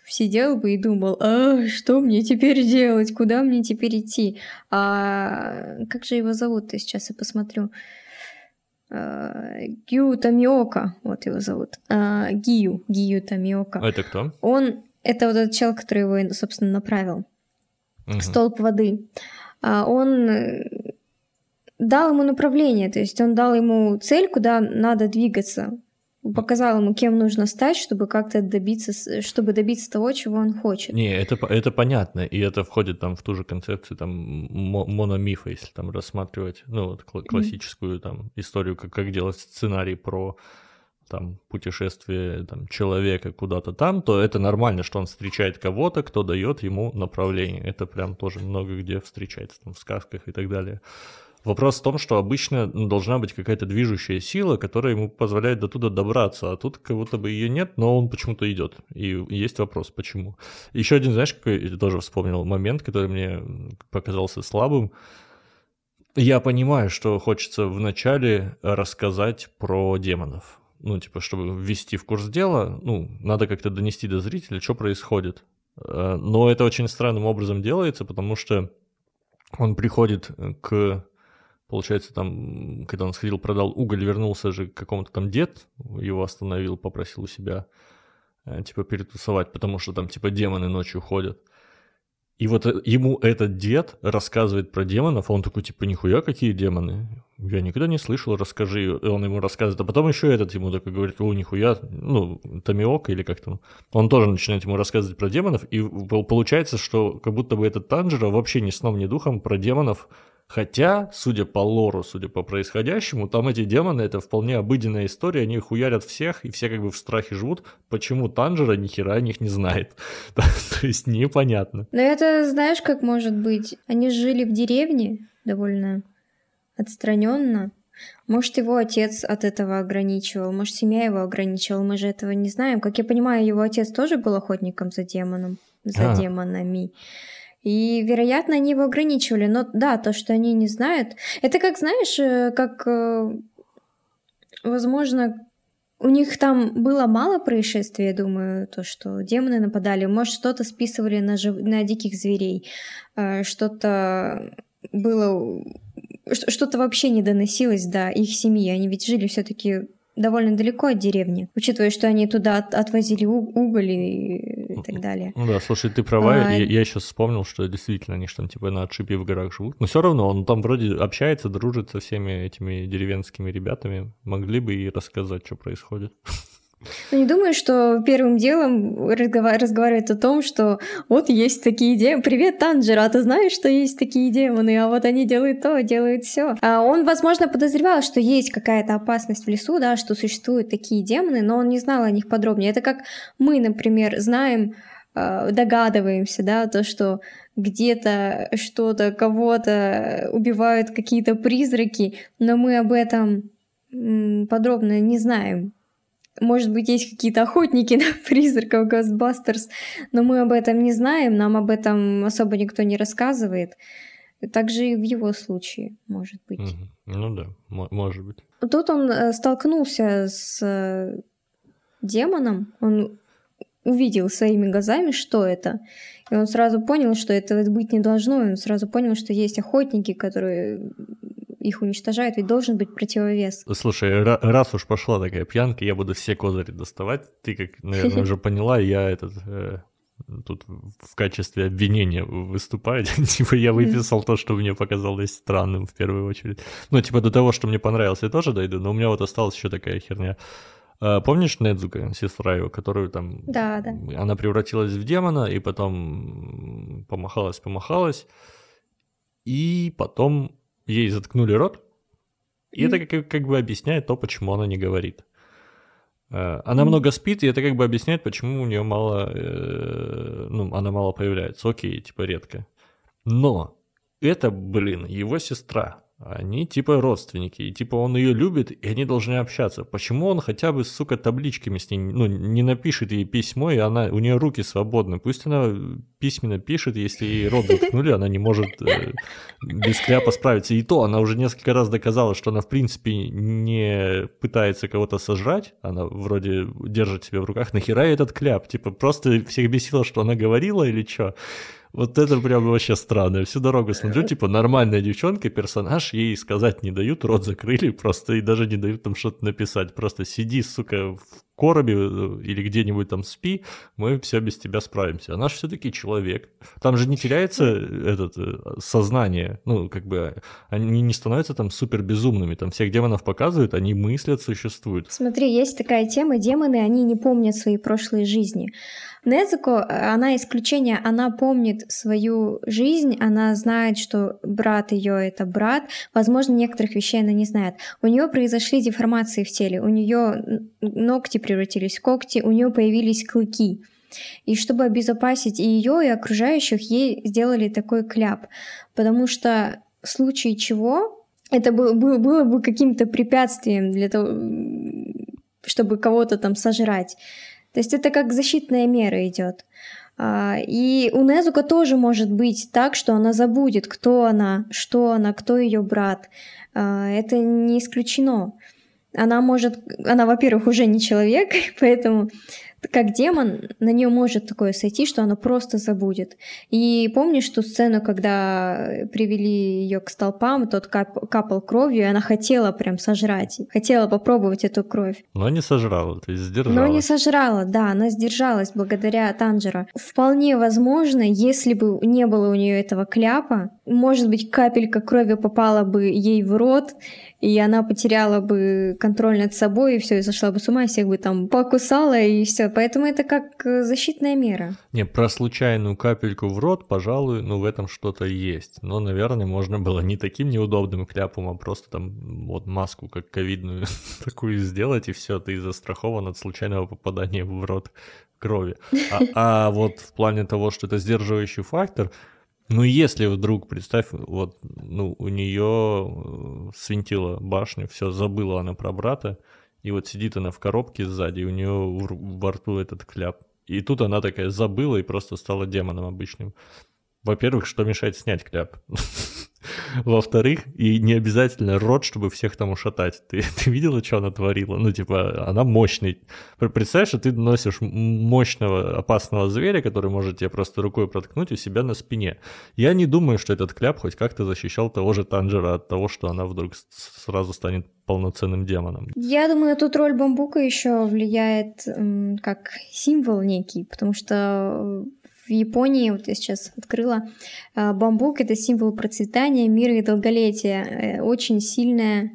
сидел бы и думал, а что мне теперь делать, куда мне теперь идти. А как же его зовут-то сейчас я посмотрю. А, Гью Тамиока, вот его зовут. А, Гию, Гию Тамиока. А это кто? Он, это вот этот чел, который его, собственно, направил. Угу. Столб воды. А, он дал ему направление, то есть он дал ему цель, куда надо двигаться показал ему, кем нужно стать, чтобы как-то добиться, чтобы добиться того, чего он хочет. Не, это, это понятно, и это входит там в ту же концепцию там мономифа, если там рассматривать, ну вот классическую mm-hmm. там историю, как, как делать сценарий про там путешествие там, человека куда-то там, то это нормально, что он встречает кого-то, кто дает ему направление. Это прям тоже много где встречается, там, в сказках и так далее. Вопрос в том, что обычно ну, должна быть какая-то движущая сила, которая ему позволяет до туда добраться, а тут как будто бы ее нет, но он почему-то идет. И есть вопрос, почему. Еще один, знаешь, какой я тоже вспомнил момент, который мне показался слабым. Я понимаю, что хочется вначале рассказать про демонов. Ну, типа, чтобы ввести в курс дела, ну, надо как-то донести до зрителя, что происходит. Э, но это очень странным образом делается, потому что он приходит к Получается, там, когда он сходил, продал уголь, вернулся же к какому-то там дед, его остановил, попросил у себя, э, типа, перетусовать, потому что там, типа, демоны ночью ходят. И вот э, ему этот дед рассказывает про демонов, а он такой, типа, нихуя, какие демоны? Я никогда не слышал, расскажи. И он ему рассказывает, а потом еще этот ему такой говорит, о, нихуя, ну, Тамиока или как там. Он тоже начинает ему рассказывать про демонов, и получается, что как будто бы этот Танжера вообще ни сном, ни духом про демонов Хотя, судя по лору, судя по происходящему, там эти демоны это вполне обыденная история, они хуярят всех, и все как бы в страхе живут. Почему Танжера ни хера о них не знает? То есть непонятно. Но это знаешь, как может быть? Они жили в деревне довольно отстраненно. Может, его отец от этого ограничивал, может, семья его ограничивала, мы же этого не знаем. Как я понимаю, его отец тоже был охотником за демоном, за а. демонами. И, вероятно, они его ограничивали. Но да, то, что они не знают, это как, знаешь, э, как, э, возможно, у них там было мало происшествий, я думаю, то, что демоны нападали. Может, что-то списывали на, жив... на диких зверей, э, что-то было... Что-то вообще не доносилось до их семьи. Они ведь жили все-таки довольно далеко от деревни, учитывая, что они туда отвозили уголь и, и так далее. Ну да, слушай, ты права, а... я, я сейчас вспомнил, что действительно они же там типа на отшибе в горах живут, но все равно он там вроде общается, дружит со всеми этими деревенскими ребятами, могли бы и рассказать, что происходит. Ну, не думаю, что первым делом разговар- разговаривает о том, что вот есть такие демоны. Привет, Танжера, а ты знаешь, что есть такие демоны, а вот они делают то, делают все. А он, возможно, подозревал, что есть какая-то опасность в лесу, да, что существуют такие демоны, но он не знал о них подробнее. Это как мы, например, знаем, а, догадываемся, да, то, что где-то что-то, кого-то убивают какие-то призраки, но мы об этом подробно не знаем. Может быть, есть какие-то охотники на призраков Ghostbusters, но мы об этом не знаем, нам об этом особо никто не рассказывает. Также и в его случае, может быть. Mm-hmm. Ну да, может быть. Тут он э, столкнулся с э, демоном, он увидел своими глазами, что это. И он сразу понял, что этого быть не должно. И он сразу понял, что есть охотники, которые их уничтожают, ведь должен быть противовес. Слушай, раз уж пошла такая пьянка, я буду все козыри доставать. Ты, как, наверное, уже поняла, я этот э, тут в качестве обвинения выступаю. типа я выписал то, что мне показалось странным в первую очередь. Ну, типа до того, что мне понравилось, я тоже дойду, но у меня вот осталась еще такая херня. А, помнишь Недзука, сестра его, которую там... Да, да. Она превратилась в демона, и потом помахалась-помахалась, и потом ей заткнули рот, и это как, как бы объясняет то, почему она не говорит. Э, она много спит, и это как бы объясняет, почему у нее мало, э, ну, она мало появляется. Окей, типа редко. Но это, блин, его сестра. Они типа родственники, и типа он ее любит, и они должны общаться. Почему он хотя бы, сука, табличками с ней, ну, не напишет ей письмо, и она, у нее руки свободны. Пусть она письменно пишет, если ей рот заткнули, она не может э, без кляпа справиться. И то, она уже несколько раз доказала, что она в принципе не пытается кого-то сожрать, она вроде держит себя в руках. Нахера этот кляп? Типа просто всех бесило, что она говорила или что? Вот это прям вообще странно. Я всю дорогу смотрю, типа, нормальная девчонка, персонаж, ей сказать не дают, рот закрыли просто, и даже не дают там что-то написать. Просто сиди, сука, в коробе э, или где-нибудь там спи, мы все без тебя справимся. Она же все-таки человек. Там же не теряется этот э, сознание, ну, как бы, они не становятся там супер безумными, там всех демонов показывают, они мыслят, существуют. Смотри, есть такая тема, демоны, они не помнят свои прошлые жизни. Незуко, она исключение, она помнит свою жизнь, она знает, что брат ее это брат, возможно, некоторых вещей она не знает. У нее произошли деформации в теле, у нее ногти превратились в когти, у нее появились клыки. И чтобы обезопасить и ее, и окружающих, ей сделали такой кляп. Потому что в случае чего это было, было, было бы каким-то препятствием для того, чтобы кого-то там сожрать. То есть это как защитная мера идет. А, и у Незука тоже может быть так, что она забудет, кто она, что она, кто ее брат. А, это не исключено. Она может, она, во-первых, уже не человек, поэтому как демон, на нее может такое сойти, что она просто забудет. И помнишь ту сцену, когда привели ее к столпам, тот кап капал кровью, и она хотела прям сожрать, хотела попробовать эту кровь. Но не сожрала, то есть сдержала. Но не сожрала, да, она сдержалась благодаря Танжера. Вполне возможно, если бы не было у нее этого кляпа, может быть, капелька крови попала бы ей в рот, и она потеряла бы контроль над собой, и все, и сошла бы с ума, и всех бы там покусала, и все. Поэтому это как э, защитная мера. Не, про случайную капельку в рот, пожалуй, ну в этом что-то есть. Но, наверное, можно было не таким неудобным кляпом, а просто там вот маску как ковидную такую сделать, и все, ты застрахован от случайного попадания в рот крови. А, а вот в плане того, что это сдерживающий фактор, ну, если вдруг, представь, вот, ну, у нее э, свинтила башню, все, забыла она про брата, и вот сидит она в коробке сзади, и у нее во рту этот кляп. И тут она такая забыла и просто стала демоном обычным. Во-первых, что мешает снять кляп? Во-вторых, и не обязательно рот, чтобы всех там ушатать. Ты, ты видела, что она творила? Ну, типа, она мощный. Представь, что ты носишь мощного, опасного зверя, который может тебе просто рукой проткнуть у себя на спине. Я не думаю, что этот кляп хоть как-то защищал того же Танжера от того, что она вдруг сразу станет полноценным демоном. Я думаю, тут роль бамбука еще влияет как символ некий, потому что в Японии, вот я сейчас открыла, а, бамбук — это символ процветания, мира и долголетия. Э, очень сильное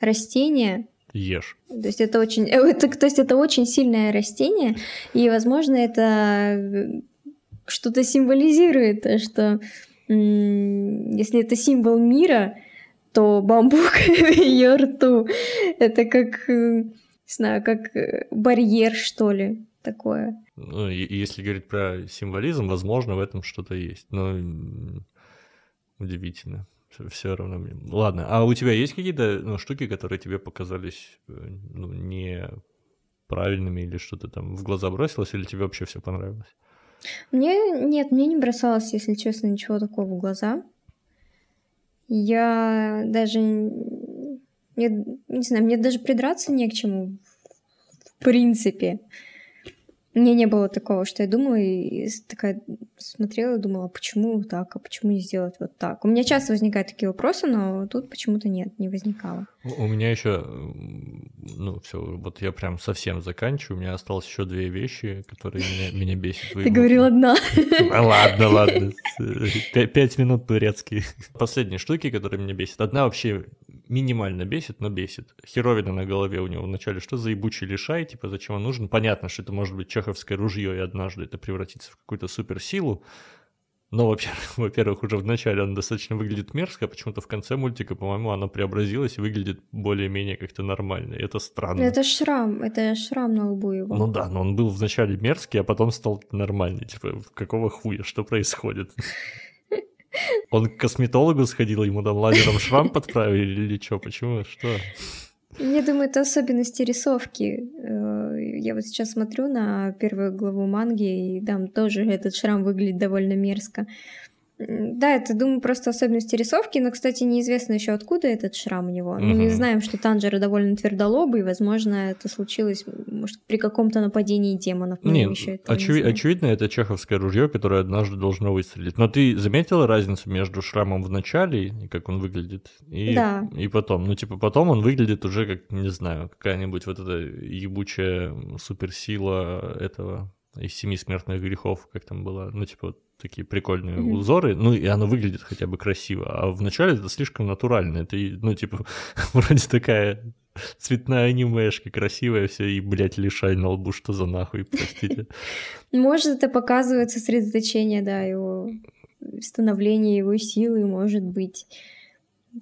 растение. Ешь. То есть это очень, э, это, то есть это очень сильное растение, и, возможно, это э, что-то символизирует, что если это символ мира, то бамбук в ее рту это как, не знаю, как барьер, что ли такое. Ну, если говорить про символизм, возможно, в этом что-то есть. Но удивительно. Все равно мне. Ладно, а у тебя есть какие-то ну, штуки, которые тебе показались э, ну, не правильными или что-то там в глаза бросилось, или тебе вообще все понравилось? Мне нет, мне не бросалось, если честно, ничего такого в глаза. Я даже не, не знаю, мне даже придраться не к чему, в принципе. Мне не было такого, что я думала и такая смотрела и думала, почему так, а почему не сделать вот так. У меня часто возникают такие вопросы, но тут почему-то нет, не возникало. У меня еще, ну все, вот я прям совсем заканчиваю, у меня осталось еще две вещи, которые меня, меня бесят. Ты говорил одна. Ладно, ладно, пять минут турецкий. Последние штуки, которые меня бесят. Одна вообще минимально бесит, но бесит. Херовина на голове у него вначале. Что за ебучий лишай, типа, зачем он нужен? Понятно, что это может быть чеховское ружье, и однажды это превратится в какую-то суперсилу. Но, во-первых, во-первых, уже в начале он достаточно выглядит мерзко, а почему-то в конце мультика, по-моему, она преобразилась и выглядит более-менее как-то нормально. И это странно. Это шрам, это шрам на лбу его. Ну да, но он был вначале мерзкий, а потом стал нормальный. Типа, какого хуя, что происходит? Он к косметологу сходил, ему там лазером шрам подправили или что? Почему? Что? Я думаю, это особенности рисовки. Э, я вот сейчас смотрю на первую главу манги, и там тоже этот шрам выглядит довольно мерзко. Да, это, думаю, просто особенности рисовки, но, кстати, неизвестно еще откуда этот шрам у него. Угу. Мы знаем, что Танжера довольно твердолобый, возможно, это случилось, может, при каком-то нападении демонов. Нет, еще очеви- не очевидно, это чеховское ружье, которое однажды должно выстрелить. Но ты заметила разницу между шрамом в начале, и как он выглядит, и, да. и потом? Ну, типа, потом он выглядит уже как, не знаю, какая-нибудь вот эта ебучая суперсила этого из семи смертных грехов, как там было, ну, типа, вот такие прикольные mm-hmm. узоры, ну, и оно выглядит хотя бы красиво, а вначале это слишком натурально, это, ну, типа, вроде такая цветная анимешка, красивая все, и, блядь, лишай на лбу, что за нахуй, простите. Может, это показывает сосредоточение, да, его становление его силы, может быть.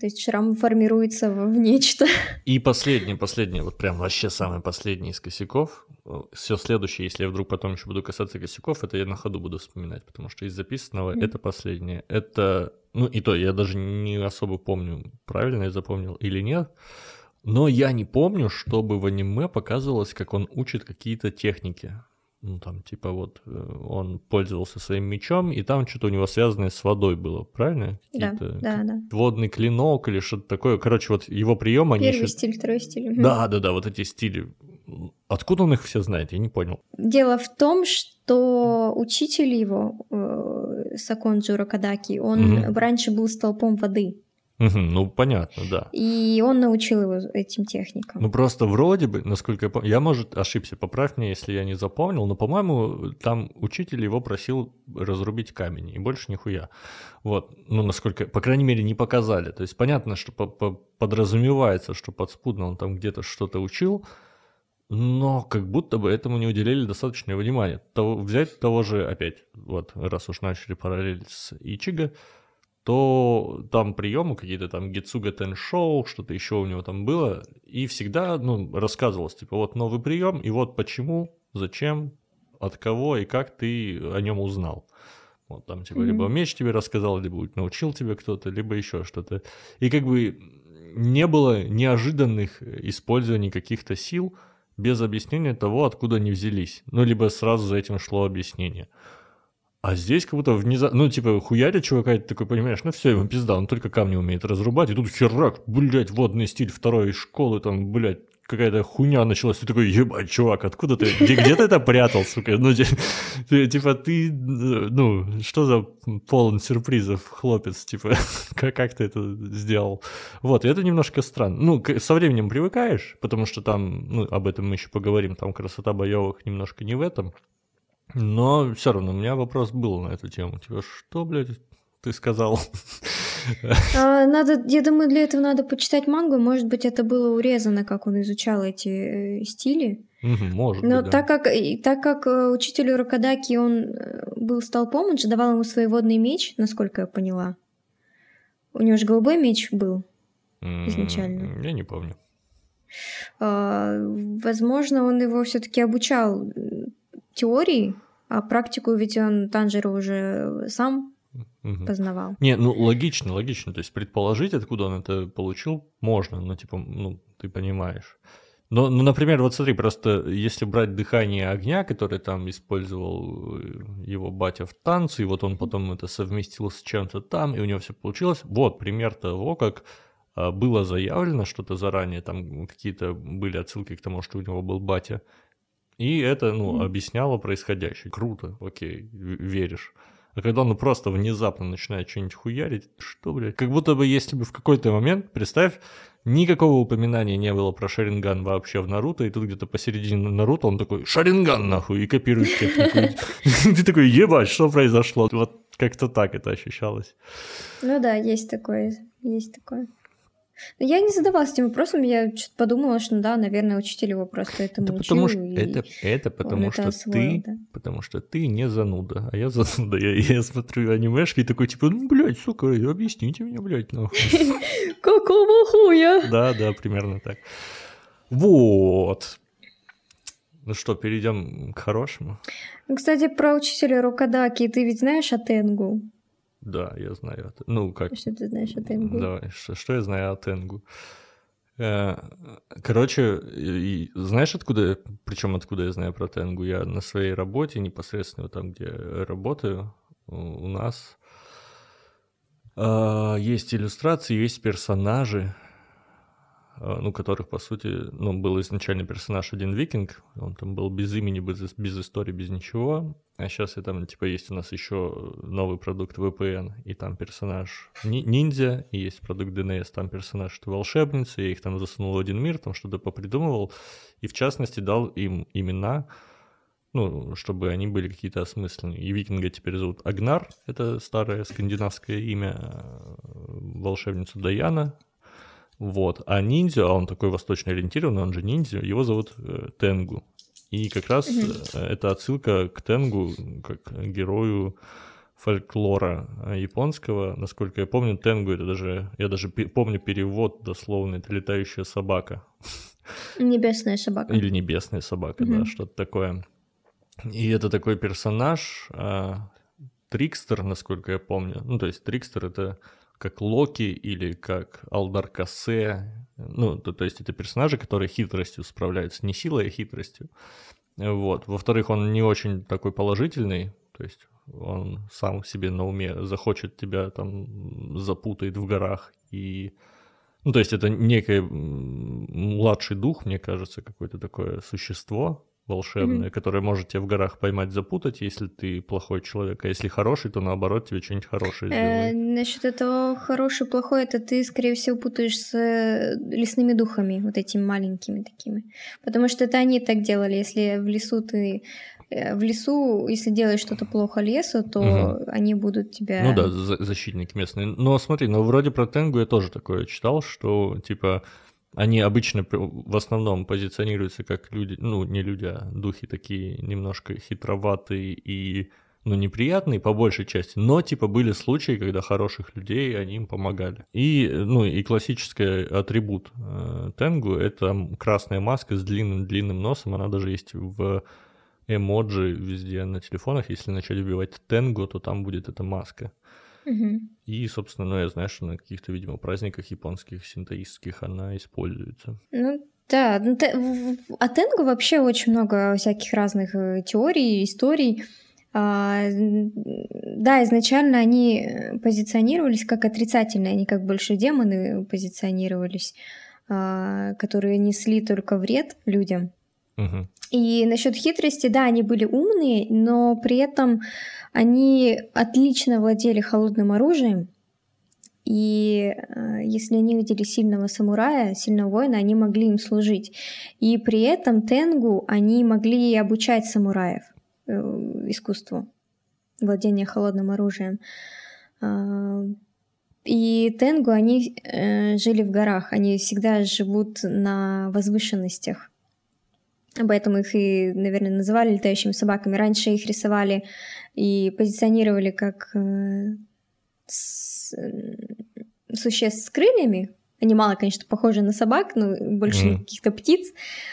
То есть шрам формируется в нечто. И последний, последний, вот прям вообще самый последний из косяков. Все следующее, если я вдруг потом еще буду касаться косяков, это я на ходу буду вспоминать, потому что из записанного mm. это последнее. Это, ну и то, я даже не особо помню, правильно я запомнил или нет. Но я не помню, чтобы в аниме показывалось, как он учит какие-то техники ну там типа вот э, он пользовался своим мечом, и там что-то у него связанное с водой было, правильно? Да, да, да. Водный клинок или что-то такое. Короче, вот его прием они Первый еще... стиль, второй стиль. Да, да, да, вот эти стили. Откуда он их все знает, я не понял. Дело в том, что учитель его, э, Саконджо Рокадаки, он угу. раньше был столпом воды. Угу, ну, понятно, да. И он научил его этим техникам. Ну, просто вроде бы, насколько я помню, я, может, ошибся, поправь меня, если я не запомнил, но, по-моему, там учитель его просил разрубить камень, и больше нихуя. Вот, ну, насколько, по крайней мере, не показали. То есть, понятно, что подразумевается, что подспудно он там где-то что-то учил, но как будто бы этому не уделили достаточного внимания. Того, взять того же, опять, вот, раз уж начали параллель с Ичиго, то там приемы какие-то там Гицуга Теншоу, что-то еще у него там было, и всегда, ну, рассказывалось, типа, вот новый прием, и вот почему, зачем, от кого и как ты о нем узнал. Вот там, типа, mm-hmm. либо меч тебе рассказал, либо научил тебе кто-то, либо еще что-то. И как бы не было неожиданных использований каких-то сил без объяснения того, откуда они взялись. Ну, либо сразу за этим шло объяснение. А здесь как будто внезапно, ну, типа, хуярит чувака, и ты такой понимаешь, ну все, ему пизда, он только камни умеет разрубать, и тут херак, блядь, водный стиль второй школы, там, блядь, какая-то хуйня началась, ты такой, ебать, чувак, откуда ты, где, где ты это прятал, сука, ну, типа, ты, ну, что за полон сюрпризов хлопец, типа, как, как ты это сделал? Вот, и это немножко странно. Ну, со временем привыкаешь, потому что там, ну, об этом мы еще поговорим, там красота боевых немножко не в этом, но все равно у меня вопрос был на эту тему. Типа, что, блядь, ты сказал? А, надо, я думаю, для этого надо почитать мангу. Может быть, это было урезано, как он изучал эти э, стили. может Но быть, так как, так как э, учителю Рокадаки он э, был столпом, он же давал ему свой водный меч, насколько я поняла. У него же голубой меч был изначально. Я не помню. А, возможно, он его все-таки обучал теории, а практику ведь он Танжера уже сам угу. познавал. Не, ну логично, логично. То есть предположить, откуда он это получил, можно, но типа, ну, ты понимаешь. Но, ну, например, вот смотри, просто если брать дыхание огня, которое там использовал э, его батя в танце, и вот он потом это совместил с чем-то там, и у него все получилось. Вот пример того, как а, было заявлено что-то заранее, там какие-то были отсылки к тому, что у него был батя, и это, ну, объясняло происходящее. Круто, окей, веришь. А когда он просто внезапно начинает что-нибудь хуярить, что, блядь? Как будто бы, если бы в какой-то момент, представь, никакого упоминания не было про Шаринган вообще в Наруто, и тут где-то посередине Наруто он такой «Шаринган, нахуй!» и копирует технику. Ты такой «Ебать, что произошло?» Вот как-то так это ощущалось. Ну да, есть такое, есть такое. Я не задавалась этим вопросом, я что-то подумала, что да, наверное, учитель его просто этому это потому что это, это потому что освоил, ты, да. потому что ты не зануда, а я зануда. Я, я смотрю анимешки и такой типа, ну, блядь, сука, объясните мне, блядь, нахуй. Какого хуя? Да, да, примерно так. Вот. Ну что, перейдем к хорошему. Кстати, про учителя Рокадаки, ты ведь знаешь Атенгу? Да, я знаю. Ну, как... Что ты знаешь о Тенгу? Давай, что, что я знаю о Тенгу? Э, короче, знаешь, откуда, причем откуда я знаю про Тенгу? Я на своей работе, непосредственно там, где работаю, у нас а, есть иллюстрации, есть персонажи, а, ну, которых, по сути, ну, был изначально персонаж один викинг, он там был без имени, без, без истории, без ничего, а сейчас и там, типа, есть у нас еще новый продукт VPN, и там персонаж ниндзя, и есть продукт DNS, там персонаж волшебница, я их там засунул в один мир, там что-то попридумывал, и в частности дал им имена, ну, чтобы они были какие-то осмысленные. И викинга теперь зовут Агнар, это старое скандинавское имя, э, волшебницу Даяна, вот. А ниндзя, а он такой восточно ориентированный, он же ниндзя, его зовут э, Тенгу. И как раз mm-hmm. это отсылка к Тенгу, как герою фольклора э, японского. Насколько я помню, Тенгу это даже, я даже помню перевод дословно, это летающая собака. Небесная собака. Или небесная собака, mm-hmm. да, что-то такое. И это такой персонаж, а, Трикстер, насколько я помню. Ну, то есть Трикстер это как Локи или как Алдар Кассе. Ну, то, то есть это персонажи, которые хитростью справляются, не силой, а хитростью. Вот. Во-вторых, он не очень такой положительный, то есть он сам себе на уме захочет тебя там запутает в горах и ну, то есть это некое младший дух, мне кажется, какое-то такое существо, волшебное, mm-hmm. которое может тебя в горах поймать, запутать, если ты плохой человек. А если хороший, то наоборот тебе что-нибудь хорошее э, сделает. Насчет этого хороший, плохой, это ты, скорее всего, путаешь с э, лесными духами, вот этими маленькими такими. Потому что это они так делали. Если в лесу ты э, в лесу, если делаешь что-то плохо лесу, то угу. они будут тебя... Ну да, защитники местные. Но смотри, ну вроде про Тенгу я тоже такое читал, что типа они обычно в основном позиционируются как люди, ну, не люди, а духи такие немножко хитроватые и, ну, неприятные по большей части, но, типа, были случаи, когда хороших людей, они им помогали. И, ну, и классический атрибут э, Тенгу — это красная маска с длинным-длинным носом, она даже есть в эмоджи везде на телефонах, если начать вбивать Тенгу, то там будет эта маска. Угу. И, собственно, ну, я знаю, что на каких-то, видимо, праздниках японских, синтоистских она используется. Ну, да, ну, о тенгу вообще очень много всяких разных э, теорий, историй. А, да, изначально они позиционировались как отрицательные, они как больше демоны позиционировались, а, которые несли только вред людям. И насчет хитрости, да, они были умные, но при этом они отлично владели холодным оружием, и э, если они видели сильного самурая, сильного воина, они могли им служить. И при этом тенгу они могли обучать самураев э, искусству владения холодным оружием. Э, и тенгу они э, жили в горах, они всегда живут на возвышенностях. Поэтому их и, наверное, называли летающими собаками. Раньше их рисовали и позиционировали как э, с, э, существ с крыльями. Они мало, конечно, похожи на собак, но больше mm. каких-то птиц,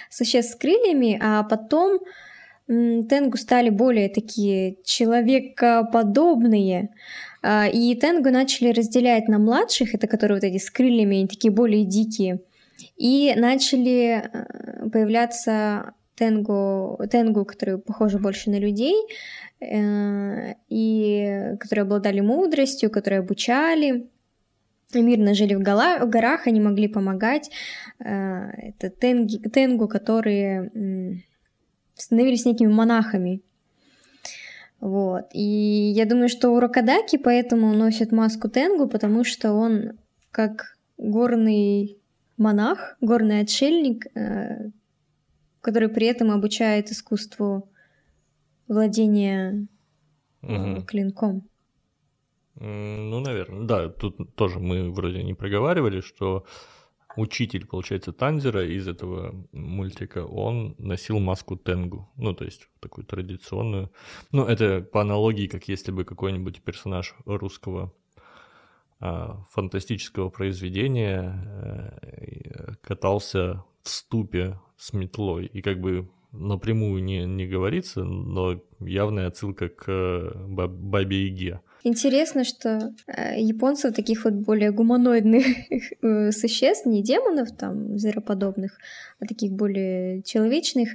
существ с крыльями, а потом Тенгу стали более такие человекоподобные. А, и Тенгу начали разделять на младших, это которые вот эти с крыльями, они такие более дикие, и начали э, появляться тенгу, тенгу, которые похожи больше на людей, э, и которые обладали мудростью, которые обучали, мирно жили в, гола, в горах, они могли помогать. Э, это тенги, тенгу, которые становились некими монахами. Вот. И я думаю, что у Рокадаки поэтому носит маску Тенгу, потому что он как горный монах, горный отшельник, э, который при этом обучает искусству владения угу. клинком. Ну, наверное, да, тут тоже мы вроде не проговаривали, что учитель, получается, Танзера из этого мультика, он носил маску Тенгу, ну, то есть такую традиционную. Ну, это по аналогии, как если бы какой-нибудь персонаж русского фантастического произведения а, катался в ступе с метлой, и как бы напрямую не, не говорится, но явная отсылка к э, Бабе Яге. Интересно, что э, японцев таких вот более гуманоидных э, существ, не демонов там, звероподобных, а таких более человечных,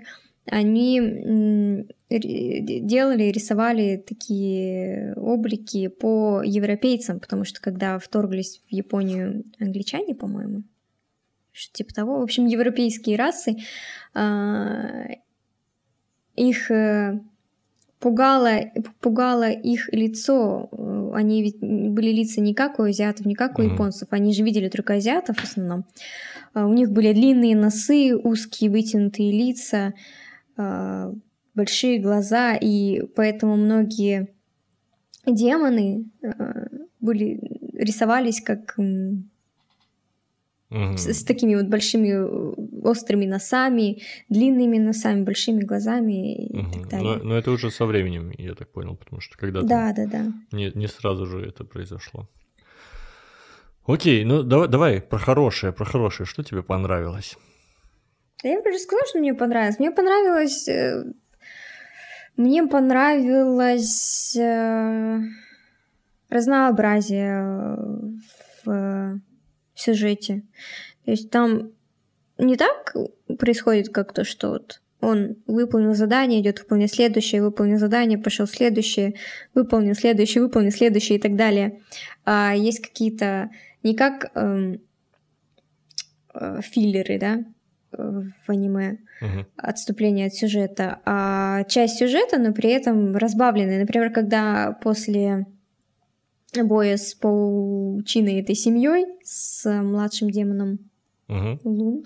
они делали, рисовали такие облики по европейцам, потому что когда вторглись в Японию англичане, по-моему, что типа того, в общем, европейские расы, а, их э, пугало, пугало их лицо. Они ведь были лица не как у азиатов, не как у mm-hmm. японцев. Они же видели только азиатов в основном. А, у них были длинные носы, узкие вытянутые лица, большие глаза, и поэтому многие демоны а, были рисовались как угу. с, с такими вот большими острыми носами, длинными носами, большими глазами и угу. так далее. Но, но это уже со временем, я так понял, потому что когда-то да, да, да. Не, не сразу же это произошло. Окей, ну давай, давай про хорошее, про хорошее. Что тебе понравилось? Я уже сказала, что мне понравилось. Мне понравилось... Э, мне понравилось э, разнообразие в в сюжете. То есть там не так происходит как-то, что вот он выполнил задание, идет выполнить следующее, выполнил задание, пошел следующее, выполнил следующее, выполнил следующее и так далее. А есть какие-то не как эм, э, филлеры, да, в аниме, uh-huh. отступление от сюжета, а часть сюжета, но при этом разбавленная. Например, когда после боя с паучиной этой семьей, с младшим демоном угу. Лун,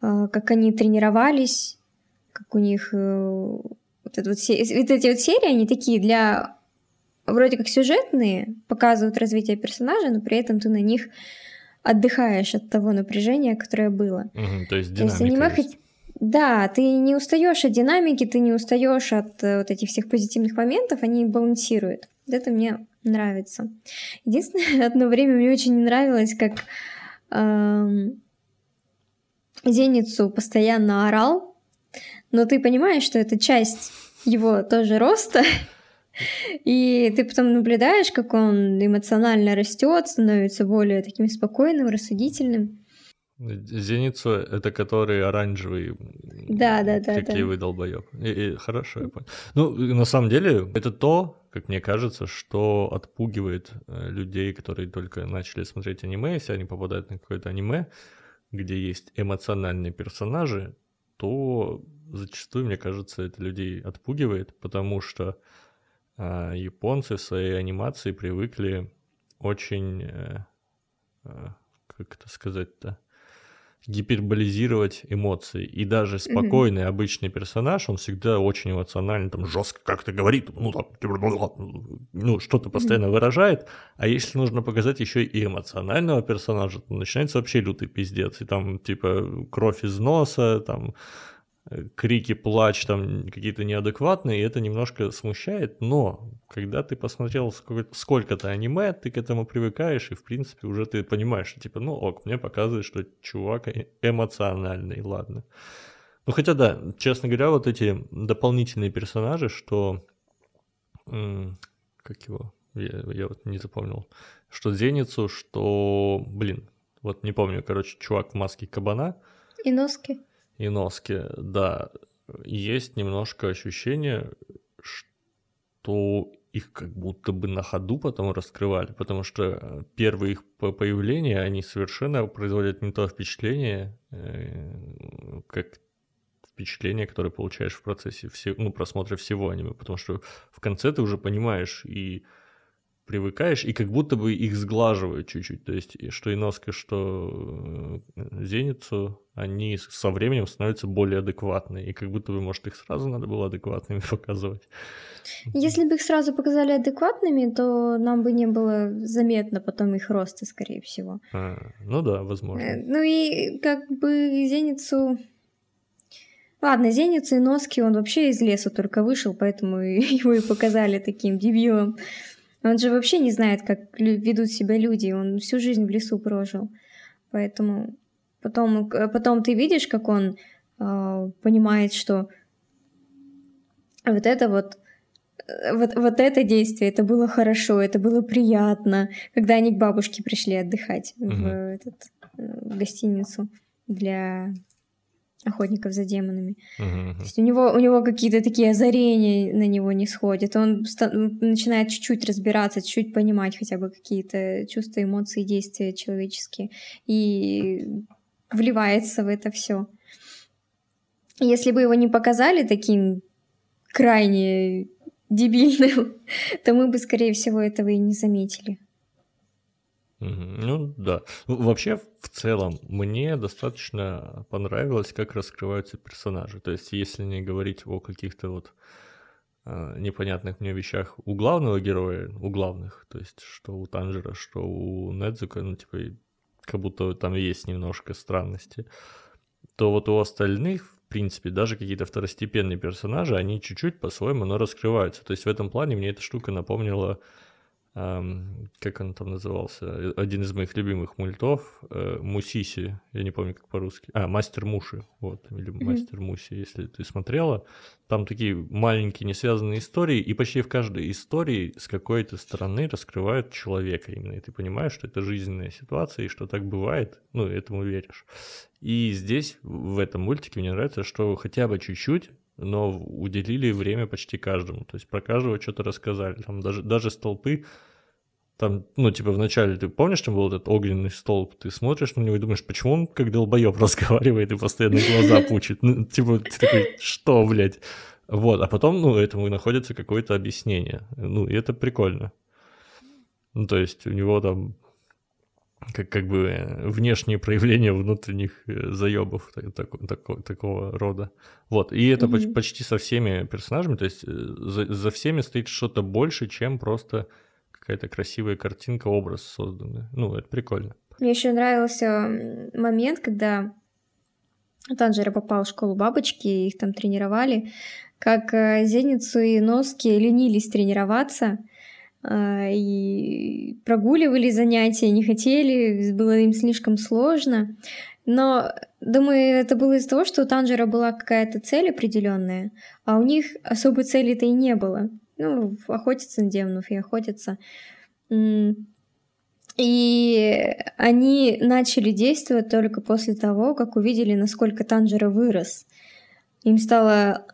а, как они тренировались, как у них э, вот, это вот, вот эти вот серии, они такие для вроде как сюжетные, показывают развитие персонажа, но при этом ты на них отдыхаешь от того напряжения, которое было. Угу, то есть динамика то есть, аниме есть. Да, ты не устаешь от динамики, ты не устаешь от э, вот этих всех позитивных моментов, они балансируют. Вот это мне нравится. Единственное, одно время мне очень не нравилось, как эм, Зеницу постоянно орал, но ты понимаешь, что это часть его тоже роста, и ты потом наблюдаешь, как он эмоционально растет, становится более таким спокойным, рассудительным. Зеницу это который оранжевый. Да, да, да. Крикливый да. долбоеб. И, и, хорошо, я понял. Ну, на самом деле, это то, как мне кажется, что отпугивает э, людей, которые только начали смотреть аниме, если они попадают на какое-то аниме, где есть эмоциональные персонажи, то зачастую, мне кажется, это людей отпугивает, потому что японцы в своей анимации привыкли очень, э, э, как это сказать-то, гиперболизировать эмоции. И даже спокойный mm-hmm. обычный персонаж, он всегда очень эмоциональный, там жестко как-то говорит, ну, там, ну что-то постоянно mm-hmm. выражает. А если нужно показать еще и эмоционального персонажа, то начинается вообще лютый пиздец. И там, типа, кровь из носа, там, крики, плач там какие-то неадекватные, и это немножко смущает, но когда ты посмотрел сколько-то аниме, ты к этому привыкаешь, и в принципе уже ты понимаешь, что типа, ну ок, мне показывает, что чувак э, эмоциональный, ладно. Ну хотя да, честно говоря, вот эти дополнительные персонажи, что... Как его? Я, я вот не запомнил. Что Зеницу, что... Блин, вот не помню, короче, чувак в маске кабана. И носки и носки, да, есть немножко ощущение, что их как будто бы на ходу потом раскрывали, потому что первые их появления, они совершенно производят не то впечатление, э, как впечатление, которое получаешь в процессе все, ну, просмотра всего аниме, потому что в конце ты уже понимаешь и привыкаешь, и как будто бы их сглаживают чуть-чуть. То есть, что Иноска, что э, Зеницу, они со временем становятся более адекватны. И как будто бы, может, их сразу надо было адекватными показывать. Если бы их сразу показали адекватными, то нам бы не было заметно потом их роста, скорее всего. А, ну да, возможно. Э, ну и как бы Зеницу... Ладно, Зеницу и Носки он вообще из леса только вышел, поэтому его и показали таким дебилом. Он же вообще не знает, как ведут себя люди, он всю жизнь в лесу прожил. Поэтому потом, потом ты видишь, как он э, понимает, что вот это вот вот, вот это действие, это было хорошо, это было приятно, когда они к бабушке пришли отдыхать mm-hmm. в, этот, в гостиницу для охотников за демонами. Uh-huh. То есть у него, у него какие-то такие озарения на него не сходят. Он начинает чуть-чуть разбираться, чуть-чуть понимать хотя бы какие-то чувства, эмоции, действия человеческие. И вливается в это все. Если бы его не показали таким крайне дебильным, то мы бы, скорее всего, этого и не заметили. Ну да. Вообще, в целом, мне достаточно понравилось, как раскрываются персонажи. То есть, если не говорить о каких-то вот э, непонятных мне вещах у главного героя, у главных, то есть, что у Танжера, что у Недзука, ну, типа, как будто там есть немножко странности, то вот у остальных, в принципе, даже какие-то второстепенные персонажи, они чуть-чуть по-своему, но раскрываются. То есть, в этом плане мне эта штука напомнила как он там назывался, один из моих любимых мультов, э, Мусиси, я не помню, как по-русски, а, Мастер Муши, вот, или. Мастер Муси, если ты смотрела, там такие маленькие несвязанные истории, и почти в каждой истории с какой-то стороны раскрывают человека именно, и ты понимаешь, что это жизненная ситуация, и что так бывает, ну, этому веришь. И здесь, в этом мультике, мне нравится, что хотя бы чуть-чуть но уделили время почти каждому. То есть про каждого что-то рассказали. Там даже, даже столпы, там, ну, типа, вначале ты помнишь, там был этот огненный столб, ты смотришь на него и думаешь, почему он как долбоеб разговаривает и постоянно глаза пучит? Ну, типа, ты такой, что, блядь? Вот, а потом, ну, этому находится какое-то объяснение. Ну, и это прикольно. Ну, то есть у него там как, как бы э, внешние проявления внутренних э, заебов так, так, так, такого рода. Вот, и это mm-hmm. почти со всеми персонажами, то есть э, за, за всеми стоит что-то больше, чем просто какая-то красивая картинка, образ созданный. Ну, это прикольно. Мне еще нравился момент, когда Танжера попал в школу бабочки, их там тренировали, как Зеницу и Носки ленились тренироваться, и прогуливали занятия, не хотели, было им слишком сложно. Но, думаю, это было из-за того, что у Танжера была какая-то цель определенная, а у них особой цели-то и не было. Ну, охотиться на демонов и охотиться. И они начали действовать только после того, как увидели, насколько Танжера вырос. Им стало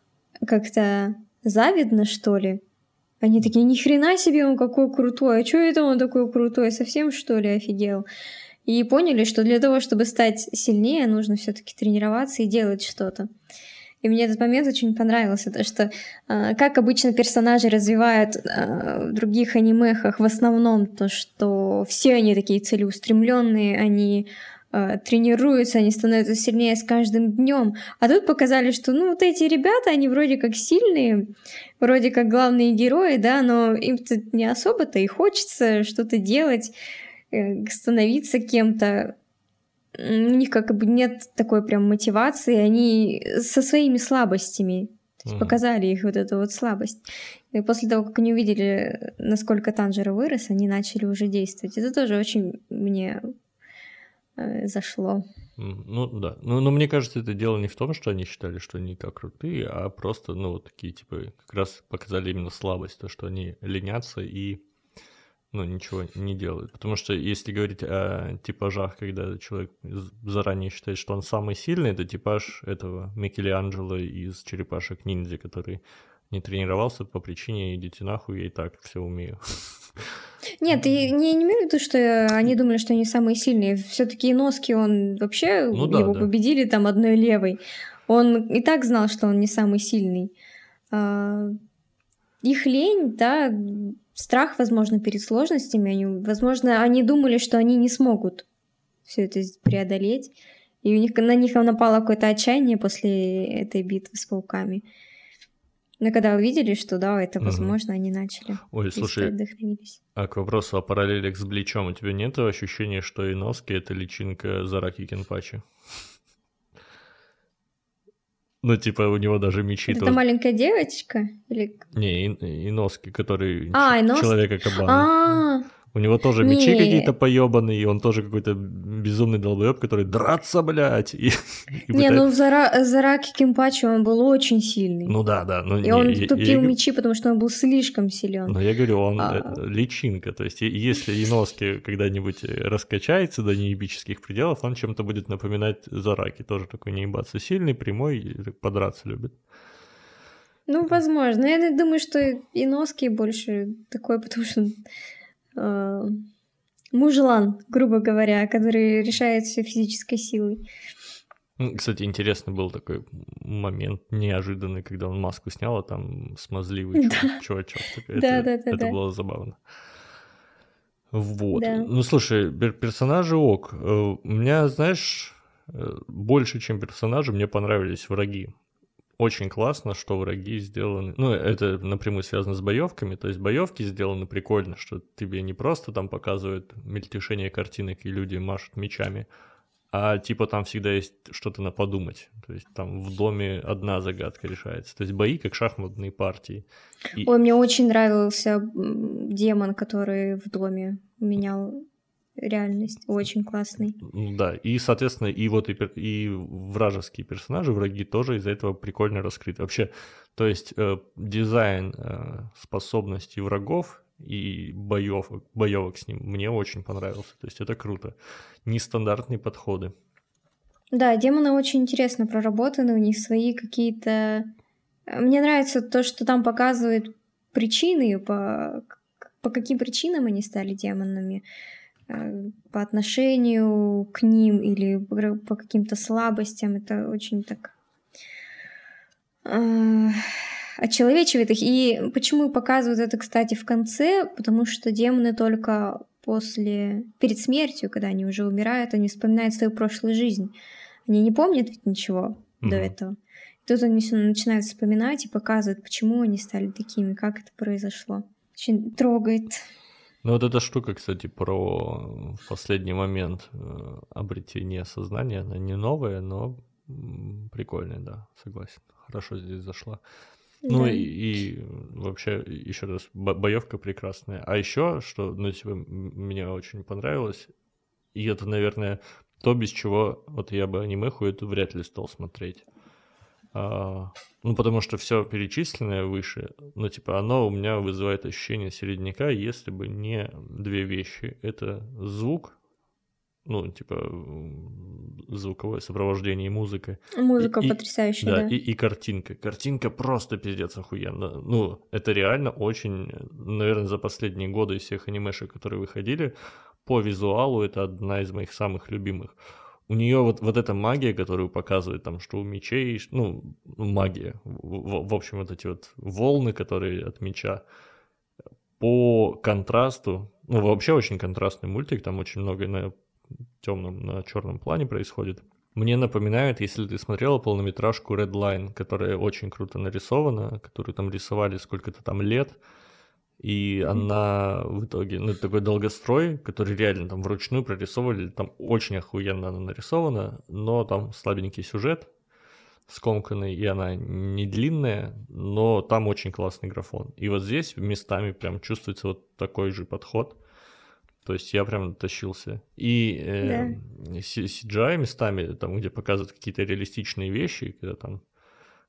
как-то завидно, что ли, они такие, ни хрена себе он какой крутой, а что это он такой крутой, совсем что ли офигел? И поняли, что для того, чтобы стать сильнее, нужно все-таки тренироваться и делать что-то. И мне этот момент очень понравился, то что э, как обычно персонажи развивают э, в других анимехах в основном то, что все они такие целеустремленные, они э, тренируются, они становятся сильнее с каждым днем. А тут показали, что ну вот эти ребята, они вроде как сильные, вроде как главные герои, да, но им-то не особо-то и хочется что-то делать, э, становиться кем-то. У них как бы нет такой прям мотивации, они со своими слабостями mm-hmm. показали их вот эту вот слабость. И после того, как они увидели, насколько Танжера вырос, они начали уже действовать. Это тоже очень мне э, зашло. Ну да. Ну, но мне кажется, это дело не в том, что они считали, что они так крутые, а просто, ну, вот такие, типа, как раз показали именно слабость, то, что они ленятся и ну, ничего не делают. Потому что если говорить о типажах, когда человек заранее считает, что он самый сильный, это типаж этого Микеланджело из «Черепашек ниндзя», который не тренировался по причине «идите нахуй, я и так все умею». Нет, я не, не имею в виду, что они думали, что они самые сильные. Все-таки носки он вообще ну, да, его да. победили там одной левой. Он и так знал, что он не самый сильный. А, их лень, да, страх, возможно, перед сложностями. Они, возможно, они думали, что они не смогут все это преодолеть. И у них, на них напало какое-то отчаяние после этой битвы с пауками. Но когда увидели, что да, это возможно, угу. они начали. Ой, слушай, а к вопросу о параллелях с Бличом, у тебя нет ощущения, что Иноски — это личинка Зараки Кенпачи? Ну, типа, у него даже мечи... Это маленькая девочка? Или... Не, и, Иноски, который а, Инос... человека-кабан. А, у него тоже не. мечи какие-то поебанные, и он тоже какой-то безумный долбоеб, который драться, блядь. И, и не, пытает... ну Зара, Зараки Кимпачи он был очень сильный. Ну да, да. Ну, и не, он я, тупил я, мечи, потому что он был слишком силен. Но я говорю, он а... Э, личинка. То есть если Иноски когда-нибудь раскачается до неебических пределов, он чем-то будет напоминать Зараки. Тоже такой неебаться сильный, прямой, подраться любит. Ну, возможно. Я думаю, что Иноски больше такой, потому что э, мужлан, грубо говоря, который решает все физической силой. Кстати, интересный был такой момент неожиданный, когда он маску снял, а там смазливый да. чувачок. Это, да, да, да, это да. было забавно. Вот. Да. Ну, слушай, персонажи ок. Э, у меня, знаешь, э, больше, чем персонажи, мне понравились враги очень классно, что враги сделаны. Ну, это напрямую связано с боевками. То есть боевки сделаны прикольно, что тебе не просто там показывают мельтешение картинок и люди машут мечами, а типа там всегда есть что-то на подумать. То есть там в доме одна загадка решается. То есть бои как шахматные партии. И... Ой, мне очень нравился демон, который в доме менял реальность. Очень классный. Да, и, соответственно, и вот и, и вражеские персонажи, враги тоже из-за этого прикольно раскрыты. Вообще, то есть э, дизайн э, способностей врагов и боев, боевок с ним мне очень понравился. То есть это круто. Нестандартные подходы. Да, демоны очень интересно проработаны, у них свои какие-то... Мне нравится то, что там показывают причины, по, по каким причинам они стали демонами. Э, по отношению к ним или по каким-то слабостям. Это очень так э, очеловечивает их. И почему показывают это, кстати, в конце? Потому что демоны только после, перед смертью, когда они уже умирают, они вспоминают свою прошлую жизнь. Они не помнят ведь ничего mm-hmm. до этого. И тут они начинают вспоминать и показывают, почему они стали такими, как это произошло. Очень трогает. Ну вот эта штука, кстати, про последний момент э, обретения сознания, она не новая, но прикольная, да, согласен. Хорошо здесь зашла. Ну да. Ну и, и вообще, еще раз, боевка прекрасная. А еще, что, ну, типа, мне очень понравилось, и это, наверное, то, без чего вот я бы анимеху эту вряд ли стал смотреть. А, ну, потому что все перечисленное выше, ну, типа, оно у меня вызывает ощущение середняка, если бы не две вещи. Это звук, ну, типа, звуковое сопровождение и музыка. Музыка и, потрясающая, да. да. И, и картинка. Картинка просто пиздец охуенно. Ну, это реально очень, наверное, за последние годы из всех анимешек, которые выходили, по визуалу это одна из моих самых любимых у нее вот, вот эта магия, которую показывает, там, что у мечей, ну, магия, в, в общем, вот эти вот волны, которые от меча, по контрасту, ну, вообще очень контрастный мультик, там очень много на темном, на черном плане происходит. Мне напоминает, если ты смотрела полнометражку Red Line, которая очень круто нарисована, которую там рисовали сколько-то там лет, и она в итоге, ну, это такой долгострой, который реально там вручную прорисовывали, там очень охуенно она нарисована, но там слабенький сюжет, скомканный, и она не длинная, но там очень классный графон. И вот здесь местами прям чувствуется вот такой же подход. То есть я прям тащился. И э, да. CGI местами, там, где показывают какие-то реалистичные вещи, когда там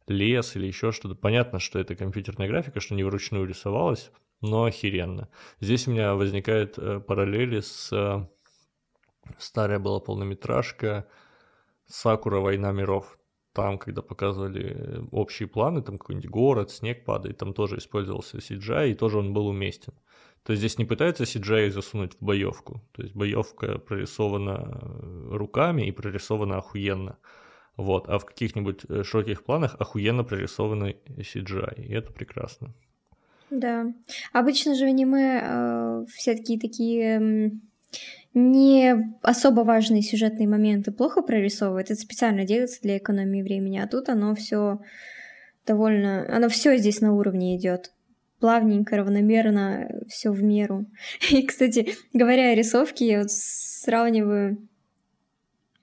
лес или еще что-то, понятно, что это компьютерная графика, что не вручную рисовалось, но охеренно. Здесь у меня возникают э, параллели с... Э, старая была полнометражка «Сакура. Война миров». Там, когда показывали общие планы, там какой-нибудь город, снег падает, там тоже использовался CGI, и тоже он был уместен. То есть здесь не пытаются CGI засунуть в боевку. То есть боевка прорисована э, руками и прорисована охуенно. Вот. А в каких-нибудь широких планах охуенно прорисованный CGI. И это прекрасно. Да. Обычно же в аниме э, все такие такие не особо важные сюжетные моменты плохо прорисовывают. Это специально делается для экономии времени, а тут оно все довольно... Оно все здесь на уровне идет плавненько, равномерно, все в меру. И, кстати, говоря о рисовке, я вот сравниваю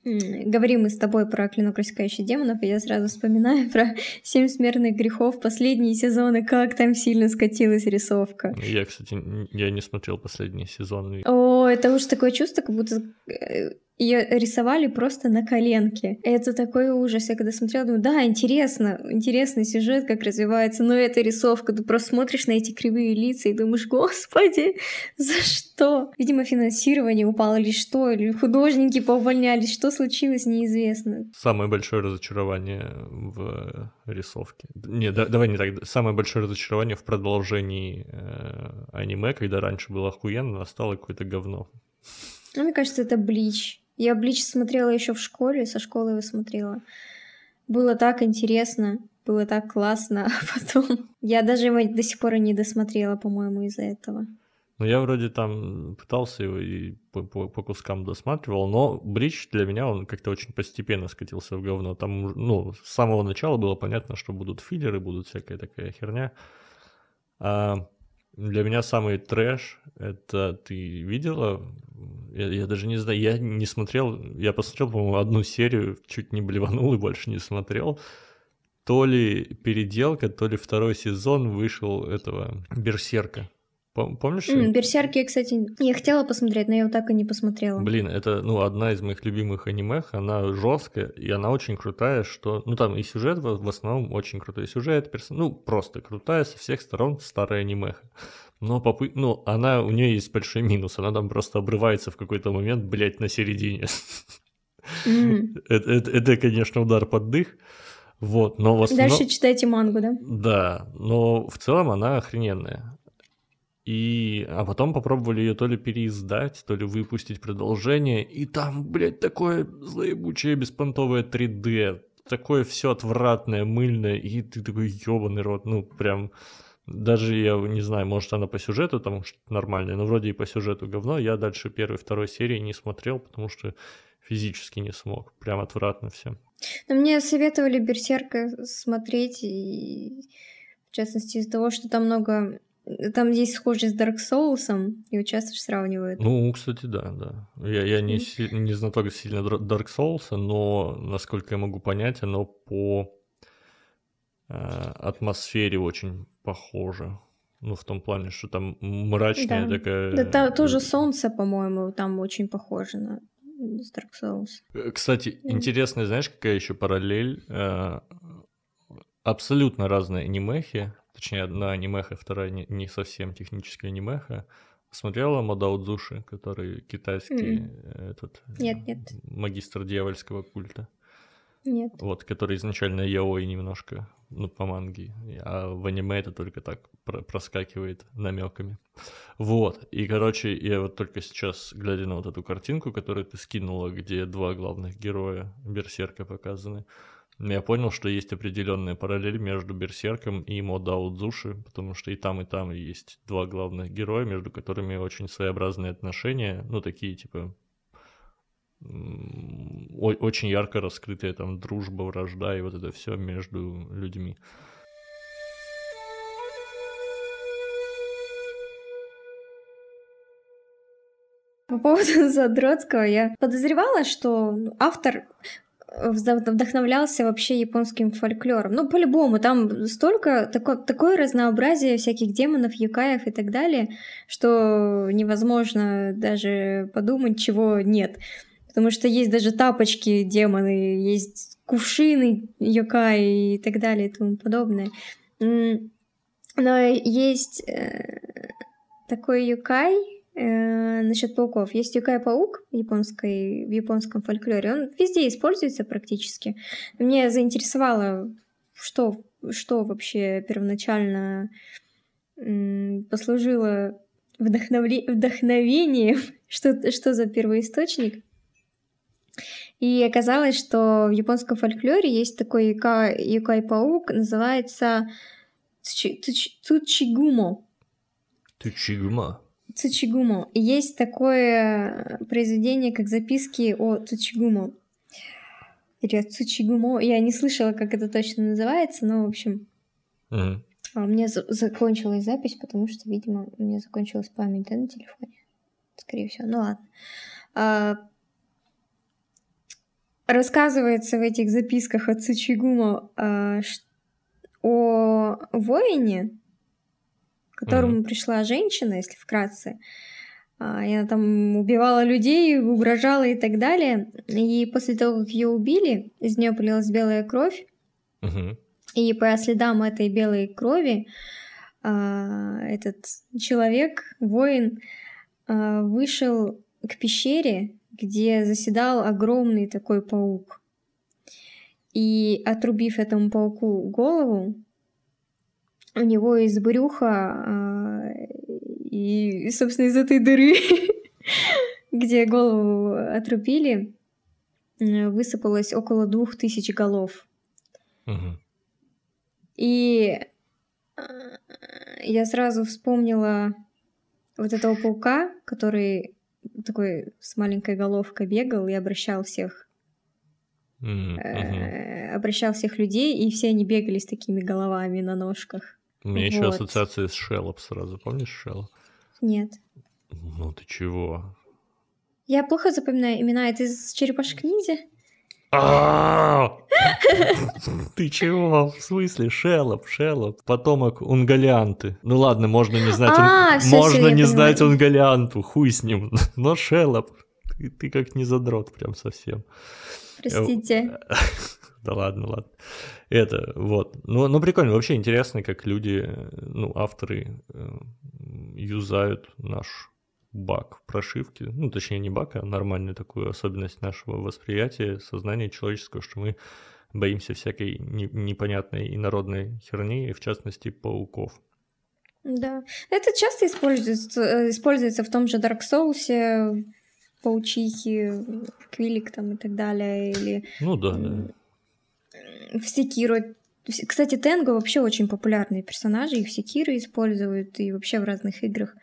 Говорим мы с тобой про клинок рассекающий демонов, и я сразу вспоминаю про «Семь смертных грехов», последние сезоны, как там сильно скатилась рисовка. Я, кстати, я не смотрел последние сезоны. О, это уж такое чувство, как будто э, ее рисовали просто на коленке. Это такой ужас. Я когда смотрела, думаю, да, интересно, интересный сюжет, как развивается, но эта рисовка, ты просто смотришь на эти кривые лица и думаешь, господи, за что? Видимо, финансирование упало или что, или художники поувольнялись, что случилось, неизвестно. Самое большое разочарование в рисовке. Не, да, давай не так. Самое большое разочарование в продолжении э, аниме, когда раньше было охуенно, а стало какое-то говно. Ну, мне кажется, это Блич. Я Блич смотрела еще в школе, со школы его смотрела. Было так интересно, было так классно, а потом... Я даже его до сих пор не досмотрела, по-моему, из-за этого. Ну, я вроде там пытался его и по, по, по кускам досматривал, но Бридж для меня, он как-то очень постепенно скатился в говно. Там, ну, с самого начала было понятно, что будут филлеры, будут всякая такая херня. А для меня самый трэш, это ты видела я, я даже не знаю, я не смотрел, я посмотрел, по-моему, одну серию, чуть не блеванул и больше не смотрел. То ли переделка, то ли второй сезон вышел этого Берсерка. Помнишь? Mm, Берсерки, кстати, я хотела посмотреть, но я его так и не посмотрела. Блин, это, ну, одна из моих любимых анимех, она жесткая, и она очень крутая, что, ну, там и сюжет в, основном очень крутой сюжет, перс... ну, просто крутая со всех сторон старая анимеха. Но попы... ну, она, у нее есть большой минус, она там просто обрывается в какой-то момент, блядь, на середине. Mm. это, это, это, конечно, удар под дых. Вот, но в основном... Дальше читайте мангу, да? Да, но в целом она охрененная. И... А потом попробовали ее то ли переиздать, то ли выпустить продолжение, и там, блядь, такое заебучее беспонтовое 3D, такое все отвратное, мыльное, и ты такой ебаный рот, ну, прям... Даже я не знаю, может она по сюжету там что-то нормальное, но вроде и по сюжету говно. Я дальше первой, второй серии не смотрел, потому что физически не смог. Прям отвратно все. Но мне советовали Берсерка смотреть, и в частности из-за того, что там много там есть схожесть с Dark Souls, его часто сравнивают. Ну, кстати, да, да. Я, я не, не знаток сильно Dark Souls, но, насколько я могу понять, оно по э, атмосфере очень похоже. Ну, в том плане, что там мрачная да. такая... Да, та, тоже солнце, по-моему, там очень похоже на Dark Souls. Э, кстати, mm. интересная, знаешь, какая еще параллель? Э, абсолютно разные анимехи, точнее, одна анимеха, вторая не, не совсем техническая анимеха. Смотрела Мадаудзуши, который китайский mm. этот нет, нет. магистр дьявольского культа? Нет. Вот, который изначально яой немножко, ну, по манге, а в аниме это только так проскакивает намеками. Вот, и, короче, я вот только сейчас, глядя на вот эту картинку, которую ты скинула, где два главных героя Берсерка показаны, я понял, что есть определенная параллель между Берсерком и Модао Дзуши, потому что и там, и там есть два главных героя, между которыми очень своеобразные отношения, ну, такие, типа, очень ярко раскрытая там дружба, вражда и вот это все между людьми. По поводу Задротского я подозревала, что автор вдохновлялся вообще японским фольклором. Ну, по-любому, там столько, тако, такое разнообразие всяких демонов, юкаев и так далее, что невозможно даже подумать, чего нет. Потому что есть даже тапочки демоны, есть кувшины йокай и так далее и тому подобное. Но есть э, такой юкай э, насчет пауков. Есть юкай-паук в, японской, в японском фольклоре. Он везде используется практически. Мне заинтересовало, что, что вообще первоначально послужило вдохновле... вдохновением, что, что за первоисточник. И оказалось, что в японском фольклоре есть такой юкай-паук, называется Цучигумо. Цучигумо. Цучигумо. Есть такое произведение, как записки о Цучигумо. Или Цучигумо. Я не слышала, как это точно называется, но, в общем... Угу. У меня закончилась запись, потому что, видимо, у меня закончилась память да, на телефоне. Скорее всего. Ну ладно. А, рассказывается в этих записках от Цучигумо а, о воине, которому mm-hmm. пришла женщина, если вкратце. А, и она там убивала людей, угрожала и так далее. И после того, как ее убили, из нее полилась белая кровь. Mm-hmm. И по следам этой белой крови а, этот человек, воин, а, вышел к пещере, где заседал огромный такой паук. И отрубив этому пауку голову, у него из брюха а, и, собственно, из этой дыры, где голову отрубили, высыпалось около двух тысяч голов. Угу. И э, я сразу вспомнила вот этого паука, который такой с маленькой головкой бегал и обращал всех mm-hmm. э, обращал всех людей, и все они бегали с такими головами на ножках. У меня вот. еще ассоциация с Шеллоп сразу. Помнишь Шеллоп? Нет. Ну ты чего? Я плохо запоминаю имена. Это из черепашек ниндзя? Ты чего? В смысле? Шелоп, Шелоп. Потомок Унгалианты. Ну ладно, можно не знать, а, можно не знать Унгалианту, хуй с ним. Но Шелоп, ты как не задрот прям совсем. Простите. Да ладно, ладно. Это, вот. Ну, ну, прикольно, вообще интересно, как люди, ну, авторы э, юзают наш баг в прошивке, ну, точнее, не баг, а нормальную такую особенность нашего восприятия, сознания человеческого, что мы боимся всякой не, непонятной инородной херни, в частности, пауков. Да, это часто используется, э, используется в том же Dark Souls, паучихи, Квилик там и так далее, или... Ну да, да. В Секиро кстати, Тенго вообще очень популярные персонажи, их Секиры используют и вообще в разных играх.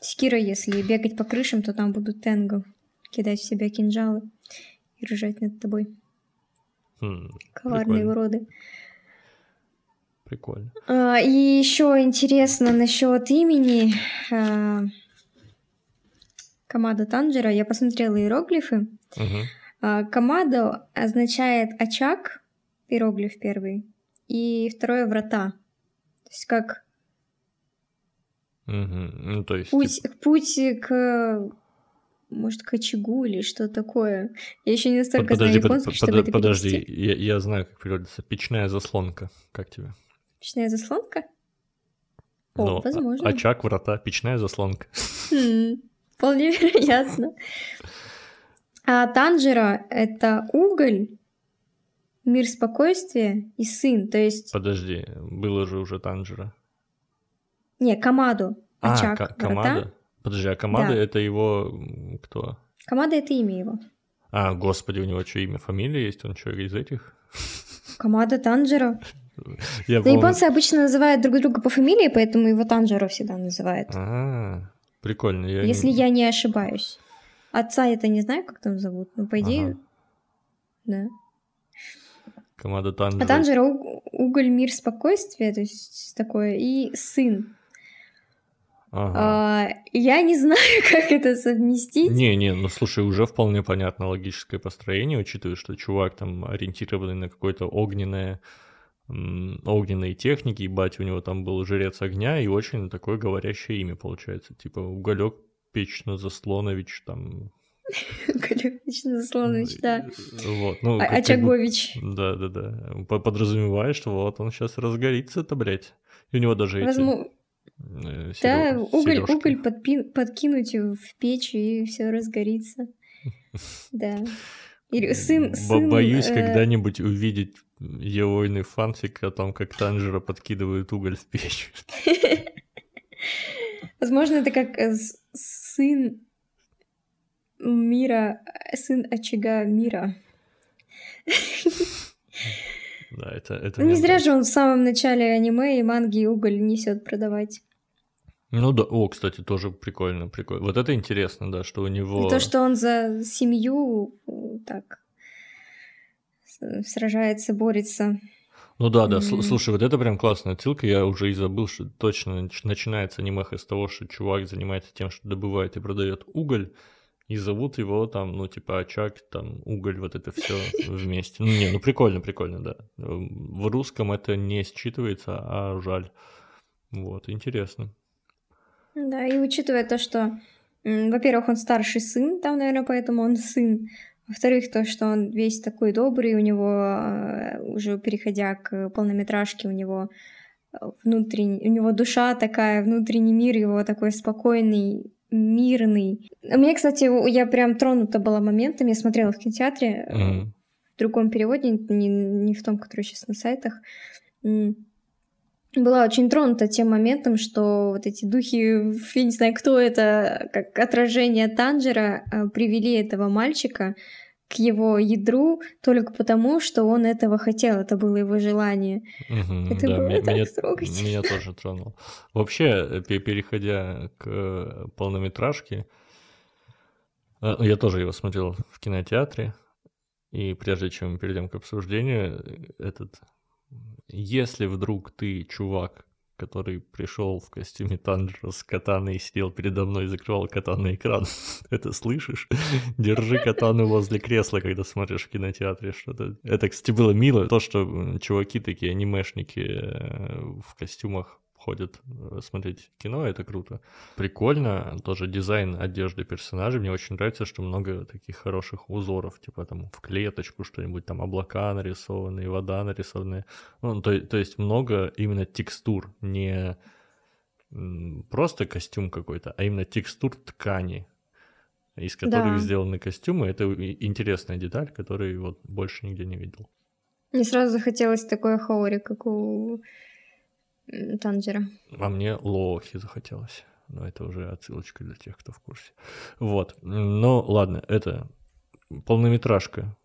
Секира, если бегать по крышам, то там будут тенго кидать в себя кинжалы и ржать над тобой. Хм, Коварные прикольно. уроды. Прикольно. А, и еще интересно насчет имени а, Камада Танжера. Я посмотрела иероглифы. Угу. А, Камадо означает очаг, иероглиф первый, и второе врата. То есть как Угу. Ну, то есть... Путь, путь к может, к очагу или что такое. Я еще не настолько подожди, знаю японский, под, чтобы под, это Подожди, я, я знаю, как переводится. Печная заслонка. Как тебе? Печная заслонка? О, ну, возможно. Очаг, врата, печная заслонка. Хм, вполне вероятно. А Танжера — это уголь, мир спокойствия и сын, то есть... Подожди, было же уже Танжера. Не, Камаду. А, Очаг, К- Камада? Подожди, а Камада да. это его кто? Камада это имя его. А, господи, у него что, имя, фамилия есть? Он что, из этих? Камада Танжеро. Я Но японцы обычно называют друг друга по фамилии, поэтому его Танжеро всегда называют. А, прикольно. Я Если не... я не ошибаюсь. Отца это не знаю, как там зовут, но по идее, ага. да. Команда Танжеро. А Танжеро уголь, мир, спокойствие, то есть такое, и сын. Ага. А, я не знаю, как это совместить. Не-не, ну слушай, уже вполне понятно логическое построение, учитывая, что чувак там ориентированный на какое-то огненное огненные техники, и бать, у него там был жрец огня, и очень такое говорящее имя получается, типа Уголек Печно Заслонович, там... Уголек Печно Заслонович, да. Вот, ну, а, Очагович. Да-да-да, подразумевая, что вот он сейчас разгорится-то, блядь. И у него даже эти Э, да, уголь, уголь подпи- подкинуть в печь и все разгорится. Да. Или сын, сын, Боюсь э... когда-нибудь увидеть егойный фанфик о том, как Танжера подкидывают уголь в печь. Возможно, это как э, сын мира, сын очага мира. Да, это... это ну, не зря же он в самом начале аниме и манги уголь несет продавать. Ну да, о, кстати, тоже прикольно, прикольно. Вот это интересно, да, что у него... И то, что он за семью так сражается, борется. Ну да, да, mm-hmm. слушай, вот это прям классная отсылка, я уже и забыл, что точно начинается анимеха с того, что чувак занимается тем, что добывает и продает уголь, и зовут его там, ну, типа, очаг, там, уголь, вот это все вместе. Ну, не, ну, прикольно, прикольно, да. В русском это не считывается, а жаль. Вот, интересно. Да, и учитывая то, что, во-первых, он старший сын, там, наверное, поэтому он сын. Во-вторых, то, что он весь такой добрый, у него, э, уже переходя к полнометражке, у него э, внутренний, у него душа такая, внутренний мир его такой спокойный, мирный. У меня, кстати, я прям тронута была моментами, я смотрела в кинотеатре, mm-hmm. в другом переводе, не, не в том, который сейчас на сайтах была очень тронута тем моментом, что вот эти духи, я не знаю, кто это, как отражение Танжера, э, привели этого мальчика к его ядру только потому, что он этого хотел, это было его желание. Угу, это да, было меня, так меня, трогательно. Меня тоже тронуло. Вообще, переходя к полнометражке, э, я тоже его смотрел в кинотеатре, и прежде чем мы перейдем к обсуждению, этот если вдруг ты чувак, который пришел в костюме Танжера с катаной сидел передо мной и закрывал катаной экран. Это слышишь? Держи катану возле кресла, когда смотришь в кинотеатре что-то. Это, кстати, было мило. То, что чуваки такие, анимешники э, в костюмах ходят э, смотреть кино, это круто. Прикольно, тоже дизайн одежды персонажей, мне очень нравится, что много таких хороших узоров, типа там в клеточку что-нибудь, там облака нарисованные, вода нарисованная, ну, то, то есть много именно текстур, не просто костюм какой-то, а именно текстур ткани, из которых да. сделаны костюмы. Это интересная деталь, которую вот больше нигде не видел. Мне сразу захотелось такое хаори, как у Танжера. А мне Лохи захотелось. Но это уже отсылочка для тех, кто в курсе. Вот. Ну, ладно, это полнометражка.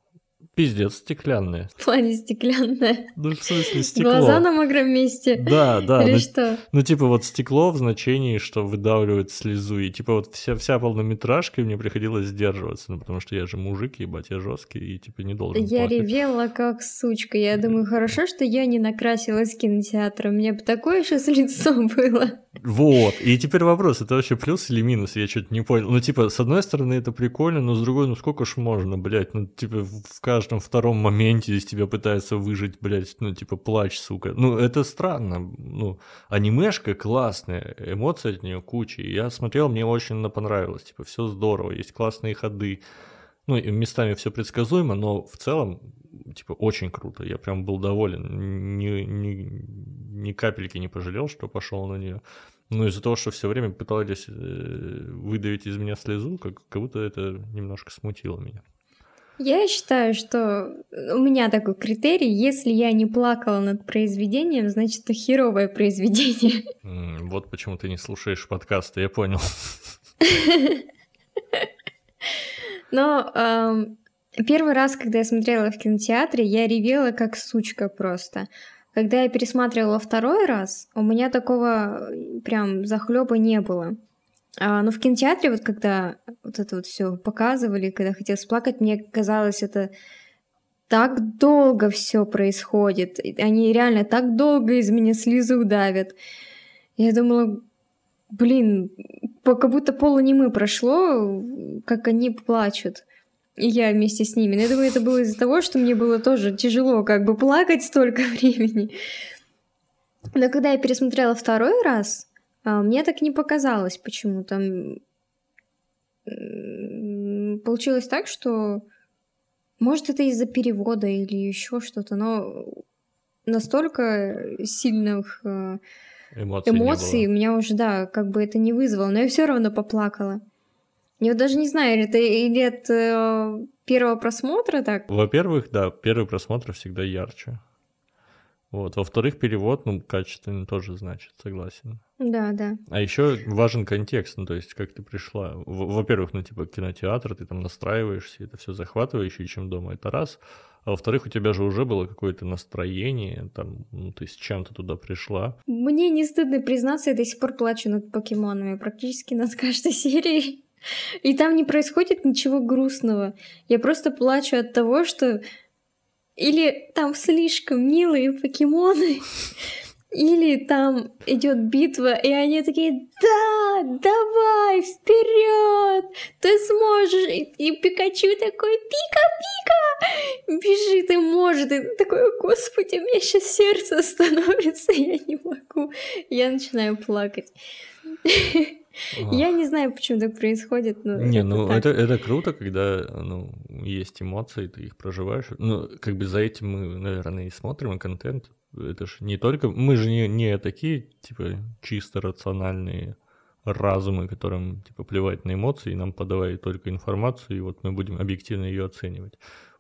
Пиздец, стеклянная. В плане стеклянная. Ну, в смысле, стекло. Глаза на мокром месте. Да, да. Или ну, что? Ну, типа, вот стекло в значении, что выдавливает слезу. И, типа, вот вся, вся полнометражка, и мне приходилось сдерживаться. Ну, потому что я же мужик, ебать, я жесткий, и, типа, не должен Я плакать. ревела как сучка. Я думаю, хорошо, что я не накрасилась кинотеатра. У меня бы такое сейчас лицо было. Вот. И теперь вопрос, это вообще плюс или минус? Я что-то не понял. Ну, типа, с одной стороны, это прикольно, но с другой, ну, сколько ж можно, блядь? Ну, типа, в каждом втором моменте из тебя пытаются выжить, блядь, ну, типа, плач, сука. Ну, это странно. Ну, анимешка классная, эмоций от нее куча. Я смотрел, мне очень понравилось. Типа, все здорово, есть классные ходы. Ну, местами все предсказуемо, но в целом, типа, очень круто. Я прям был доволен. Ни, ни, ни капельки не пожалел, что пошел на нее. Ну, из-за того, что все время пытались э, выдавить из меня слезу, как, как будто это немножко смутило меня. Я считаю, что у меня такой критерий, если я не плакала над произведением, значит, это херовое произведение. Вот почему ты не слушаешь подкасты, я понял. Но первый раз, когда я смотрела в кинотеатре, я ревела как сучка просто. Когда я пересматривала второй раз, у меня такого прям захлеба не было. А, но в кинотеатре, вот когда вот это вот все показывали, когда хотелось плакать, мне казалось, это так долго все происходит. Они реально так долго из меня слезу давят. Я думала, блин, как будто полунимы прошло, как они плачут. И я вместе с ними. Но я думаю, это было из-за того, что мне было тоже тяжело как бы плакать столько времени. Но когда я пересмотрела второй раз, мне так не показалось почему-то. Получилось так, что может это из-за перевода или еще что-то, но настолько сильных э, эмоций, эмоций у меня уже, да, как бы это не вызвало, но я все равно поплакала. Я вот даже не знаю, это или от э, первого просмотра так? Во-первых, да, первый просмотр всегда ярче. Вот. Во-вторых, перевод, ну, качественный тоже значит, согласен. Да, да. А еще важен контекст, ну, то есть, как ты пришла. Во-первых, ну, типа, кинотеатр, ты там настраиваешься, это все захватывающе, чем дома, это раз. А во-вторых, у тебя же уже было какое-то настроение, там, ну, ты с чем то туда пришла. Мне не стыдно признаться, я до сих пор плачу над покемонами, практически над каждой серией. И там не происходит ничего грустного. Я просто плачу от того, что или там слишком милые покемоны, или там идет битва, и они такие, да, давай, вперед, ты сможешь. И, и Пикачу такой, пика-пика, бежит и может. И такой, господи, у меня сейчас сердце остановится, я не могу. Я начинаю плакать. Я не знаю, почему так происходит, но... Не, ну это, это круто, когда ну, есть эмоции, ты их проживаешь. Ну, как бы за этим мы, наверное, и смотрим, и контент это же не только... Мы же не, не такие, типа, чисто рациональные разумы, которым, типа, плевать на эмоции, и нам подавай только информацию, и вот мы будем объективно ее оценивать.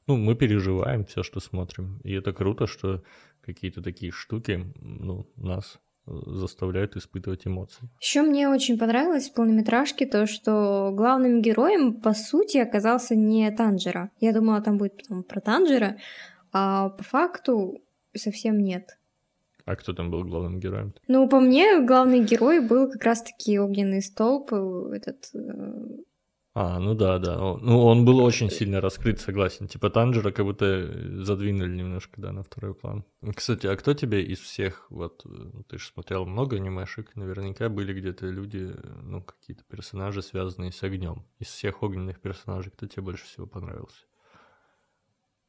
Ну, мы переживаем все, что смотрим. И это круто, что какие-то такие штуки, ну, нас заставляют испытывать эмоции. Еще мне очень понравилось в полнометражке то, что главным героем, по сути, оказался не Танжера. Я думала, там будет потом про Танжера, а по факту совсем нет. А кто там был главным героем? Ну, по мне, главный герой был как раз-таки огненный столб, э, этот... А, ну да, да. Ну, он был очень сильно раскрыт, согласен. Типа Танжера как будто задвинули немножко, да, на второй план. Кстати, а кто тебе из всех, вот, э, ты же смотрел много анимешек, наверняка были где-то люди, ну, какие-то персонажи, связанные с огнем. Из всех огненных персонажей, кто тебе больше всего понравился?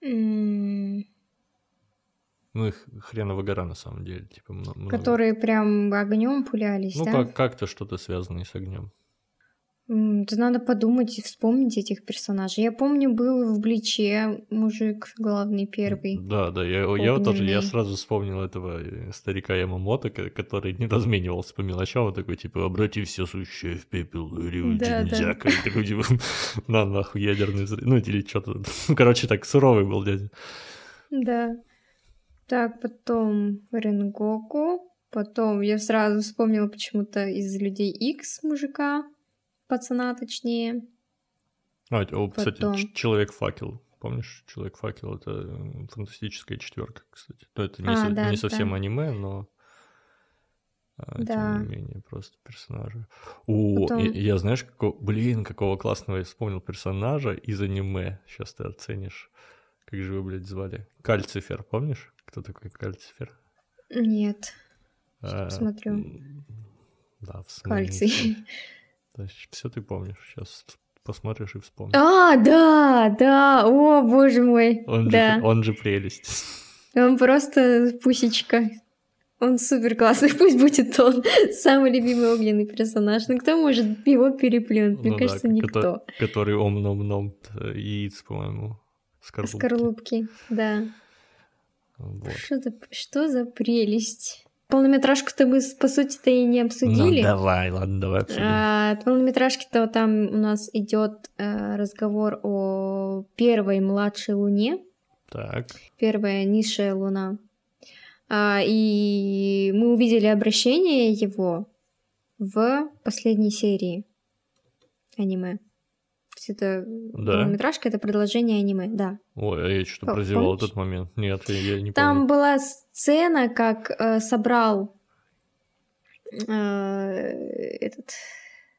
Mm. Ну, их хреново гора на самом деле. Типа, много... Которые прям огнем пулялись, ну, да? Ну, как- как-то что-то связанное с огнем. Да надо подумать и вспомнить этих персонажей. Я помню, был в Бличе мужик главный первый. Да, да, я, я вот тоже, я сразу вспомнил этого э, старика Ямамото, который не разменивался по мелочам, он такой, типа, обрати все сущее в пепел, Рю да, да. такой, типа, на нахуй ядерный взрыв, ну или что-то, короче, так суровый был дядя. Да. Так, потом Ренгоку. Потом я сразу вспомнила почему-то из Людей X мужика, пацана точнее. А, о, кстати, потом... Человек-факел. Помнишь, Человек-факел это фантастическая четверка, кстати. То это не, а, со... да, не совсем да. аниме, но а, да. тем не менее, просто персонажи. О, Потом... я, я знаешь, какого, блин, какого классного я вспомнил персонажа из аниме. Сейчас ты оценишь. Как же вы, блядь, звали? Кальцифер, помнишь? Кто такой Кальцифер? Нет. А, Смотрю. Да, в смысле. Кальций. Есть все ты помнишь. Сейчас посмотришь и вспомнишь. А, да, да, о, боже мой. Он, да. же, он же прелесть. Он просто пусечка. Он супер классный, пусть будет он самый любимый огненный персонаж. Но кто может его переплюнуть? Мне ну кажется, да, никто. Который ом-ном-ном яиц, по-моему, скорлупки. Скорлупки, да. Вот. Что, за, что за прелесть? Полнометражку-то мы, по сути-то, и не обсудили. Ну, давай, ладно, давай обсудим. А, полнометражки-то там у нас идет а, разговор о первой младшей луне. Так. Первая низшая луна. А, и мы увидели обращение его в последней серии аниме есть это да. полнометражка, это продолжение аниме, да. Ой, а я что-то прозевал этот момент. Нет, я, я не Там помню. была сцена, как э, собрал э, этот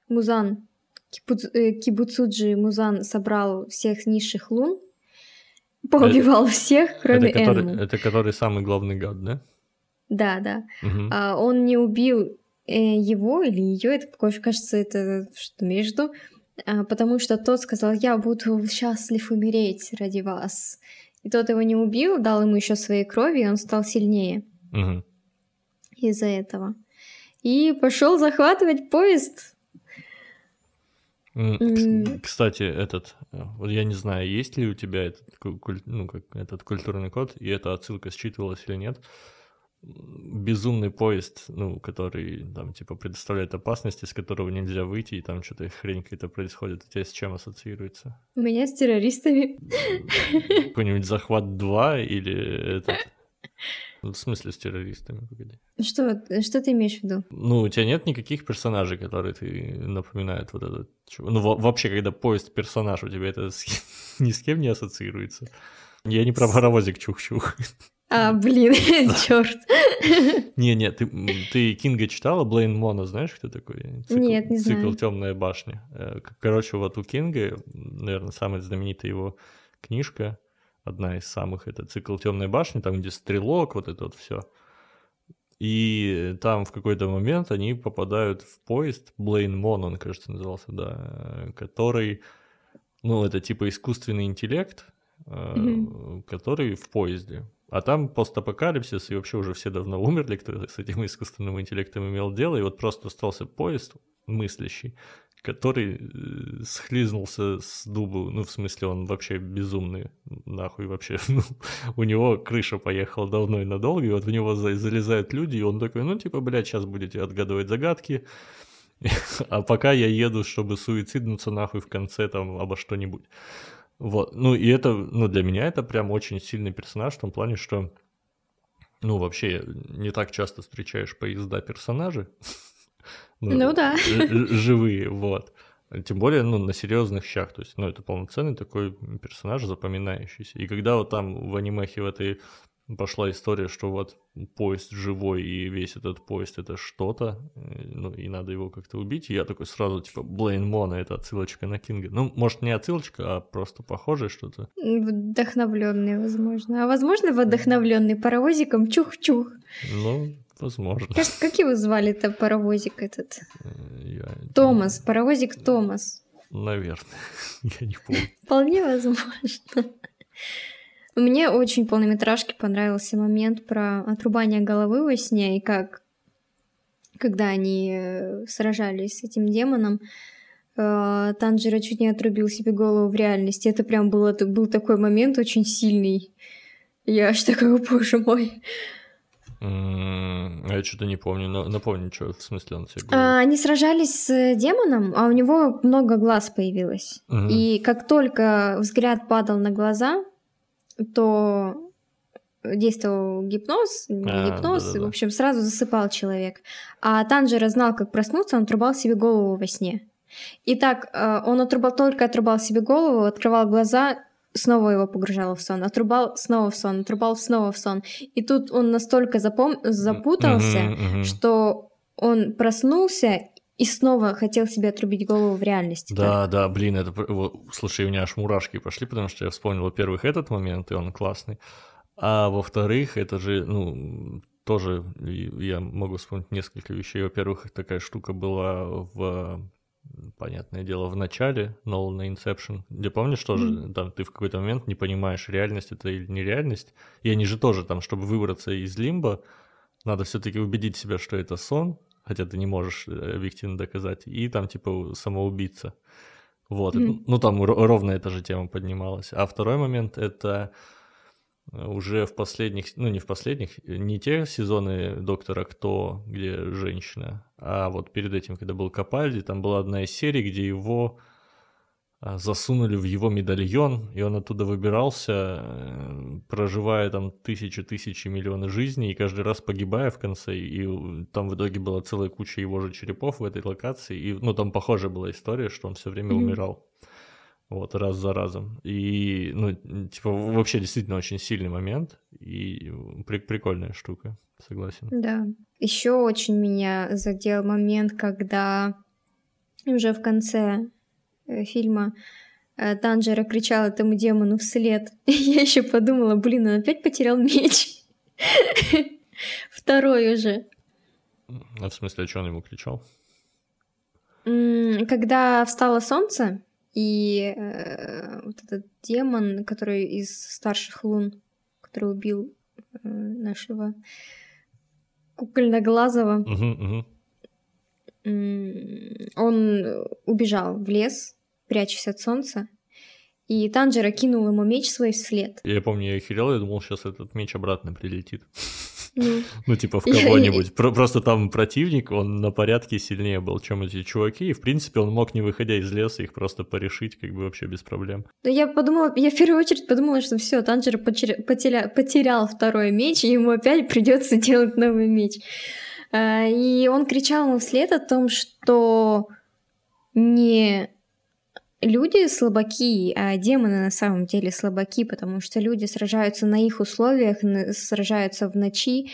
Музан, Кибуц, э, Кибуцуджи Музан собрал всех низших лун, поубивал это, всех, кроме это который, Это который самый главный гад, да? Да, да. Угу. А, он не убил э, его или ее, это, кажется, это что между, потому что тот сказал, я буду счастлив умереть ради вас. И тот его не убил, дал ему еще своей крови, и он стал сильнее угу. из-за этого. И пошел захватывать поезд. Кстати, этот, вот я не знаю, есть ли у тебя этот, ну, как, этот культурный код, и эта отсылка считывалась или нет безумный поезд, ну, который там, типа, предоставляет опасности, с которого нельзя выйти, и там что-то хрень какая-то происходит. У тебя с чем ассоциируется? У меня с террористами. Какой-нибудь захват 2 или этот... В смысле с террористами, погоди. Что, что ты имеешь в виду? Ну, у тебя нет никаких персонажей, которые ты напоминают вот этот... Ну, вообще, когда поезд персонаж, у тебя это с... ни с кем не ассоциируется. Я не про паровозик чух-чух. А, блин, черт. Не-не, ты, ты Кинга читала? Блейн Мона, знаешь, кто такой? Цикл, Нет, не знаю. Цикл «Темная башня». Э, короче, вот у Кинга, наверное, самая знаменитая его книжка, одна из самых, это цикл «Темная башня», там, где стрелок, вот это вот все. И там в какой-то момент они попадают в поезд, Блейн Мон, он, кажется, назывался, да, который, ну, это типа искусственный интеллект, mm-hmm. который в поезде. А там постапокалипсис, и вообще уже все давно умерли, кто с этим искусственным интеллектом имел дело, и вот просто остался поезд мыслящий, который э, схлизнулся с дубу, ну, в смысле, он вообще безумный, нахуй вообще, ну, у него крыша поехала давно и надолго, и вот в него залезают люди, и он такой, ну, типа, блядь, сейчас будете отгадывать загадки, а пока я еду, чтобы суициднуться нахуй в конце там обо что-нибудь. Вот, ну и это, ну для меня это прям очень сильный персонаж в том плане, что, ну вообще не так часто встречаешь поезда персонажи. ну, ну да. Живые, вот. Тем более, ну, на серьезных щах. То есть, ну, это полноценный такой персонаж, запоминающийся. И когда вот там в анимехе в этой пошла история, что вот поезд живой, и весь этот поезд это что-то, э, ну, и надо его как-то убить. И я такой сразу, типа, Блейн Мона, это отсылочка на Кинга. Ну, может, не отсылочка, а просто похожее что-то. Вдохновленный, возможно. А возможно, вдохновленный паровозиком Чух-Чух. Ну, возможно. Как, как его звали-то паровозик этот? Э, я... Томас, паровозик Томас. Наверное, я не помню. Вполне возможно. Мне очень полнометражке понравился момент про отрубание головы во сне и как, когда они э, сражались с этим демоном, э, Танжера чуть не отрубил себе голову в реальности. Это прям было, был такой момент очень сильный. Я аж такой, боже мой. Я что-то не помню. Напомни, что в смысле он себе а, Они сражались с демоном, а у него много глаз появилось. Угу. И как только взгляд падал на глаза, то действовал гипноз, а, гипноз, да, да, да. в общем, сразу засыпал человек. А Танжера знал, как проснуться, он отрубал себе голову во сне. И так э, он отрубал, только отрубал себе голову, открывал глаза, снова его погружало в сон, отрубал снова в сон, отрубал снова в сон. И тут он настолько запом... запутался, uh-huh, uh-huh. что он проснулся и снова хотел себе отрубить голову в реальности. Да, так? да, блин, это... Вот, слушай, у меня аж мурашки пошли, потому что я вспомнил, во-первых, этот момент, и он классный. А во-вторых, это же, ну, тоже я могу вспомнить несколько вещей. Во-первых, такая штука была в понятное дело, в начале Нолана Inception, где помнишь тоже, mm-hmm. там ты в какой-то момент не понимаешь, реальность это или нереальность. И они же тоже там, чтобы выбраться из лимба, надо все-таки убедить себя, что это сон, хотя ты не можешь э, объективно доказать, и там типа самоубийца. Вот, mm-hmm. ну там ровно эта же тема поднималась. А второй момент это э, уже в последних, ну не в последних, не те сезоны Доктора Кто, где женщина, а вот перед этим, когда был Капальди, там была одна из серий, где его засунули в его медальон, и он оттуда выбирался, э, проживая там тысячи-тысячи миллионы жизней, и каждый раз погибая в конце, и там в итоге была целая куча его же черепов в этой локации, и, ну, там похожая была история, что он все время mm-hmm. умирал, вот, раз за разом, и, ну, типа, вообще действительно очень сильный момент, и при- прикольная штука, согласен. Да, еще очень меня задел момент, когда уже в конце Э, фильма э, Танжера кричал этому демону вслед. Я еще подумала, блин, он опять потерял меч. Второй уже. А в смысле, а что он ему кричал? Когда встало солнце, и э, вот этот демон, который из старших лун, который убил э, нашего кукольноглазого, угу, угу. он убежал в лес, прячась от солнца. И Танжера кинул ему меч свой вслед. Я помню, я охерел, я думал, сейчас этот меч обратно прилетит. Ну, ну типа в кого-нибудь. Просто там противник, он на порядке сильнее был, чем эти чуваки, и в принципе он мог, не выходя из леса, их просто порешить, как бы вообще без проблем. Да я подумала, я в первую очередь подумала, что все, Танжер потерял, потерял второй меч, и ему опять придется делать новый меч. А, и он кричал ему вслед о том, что не люди слабаки, а демоны на самом деле слабаки, потому что люди сражаются на их условиях, сражаются в ночи,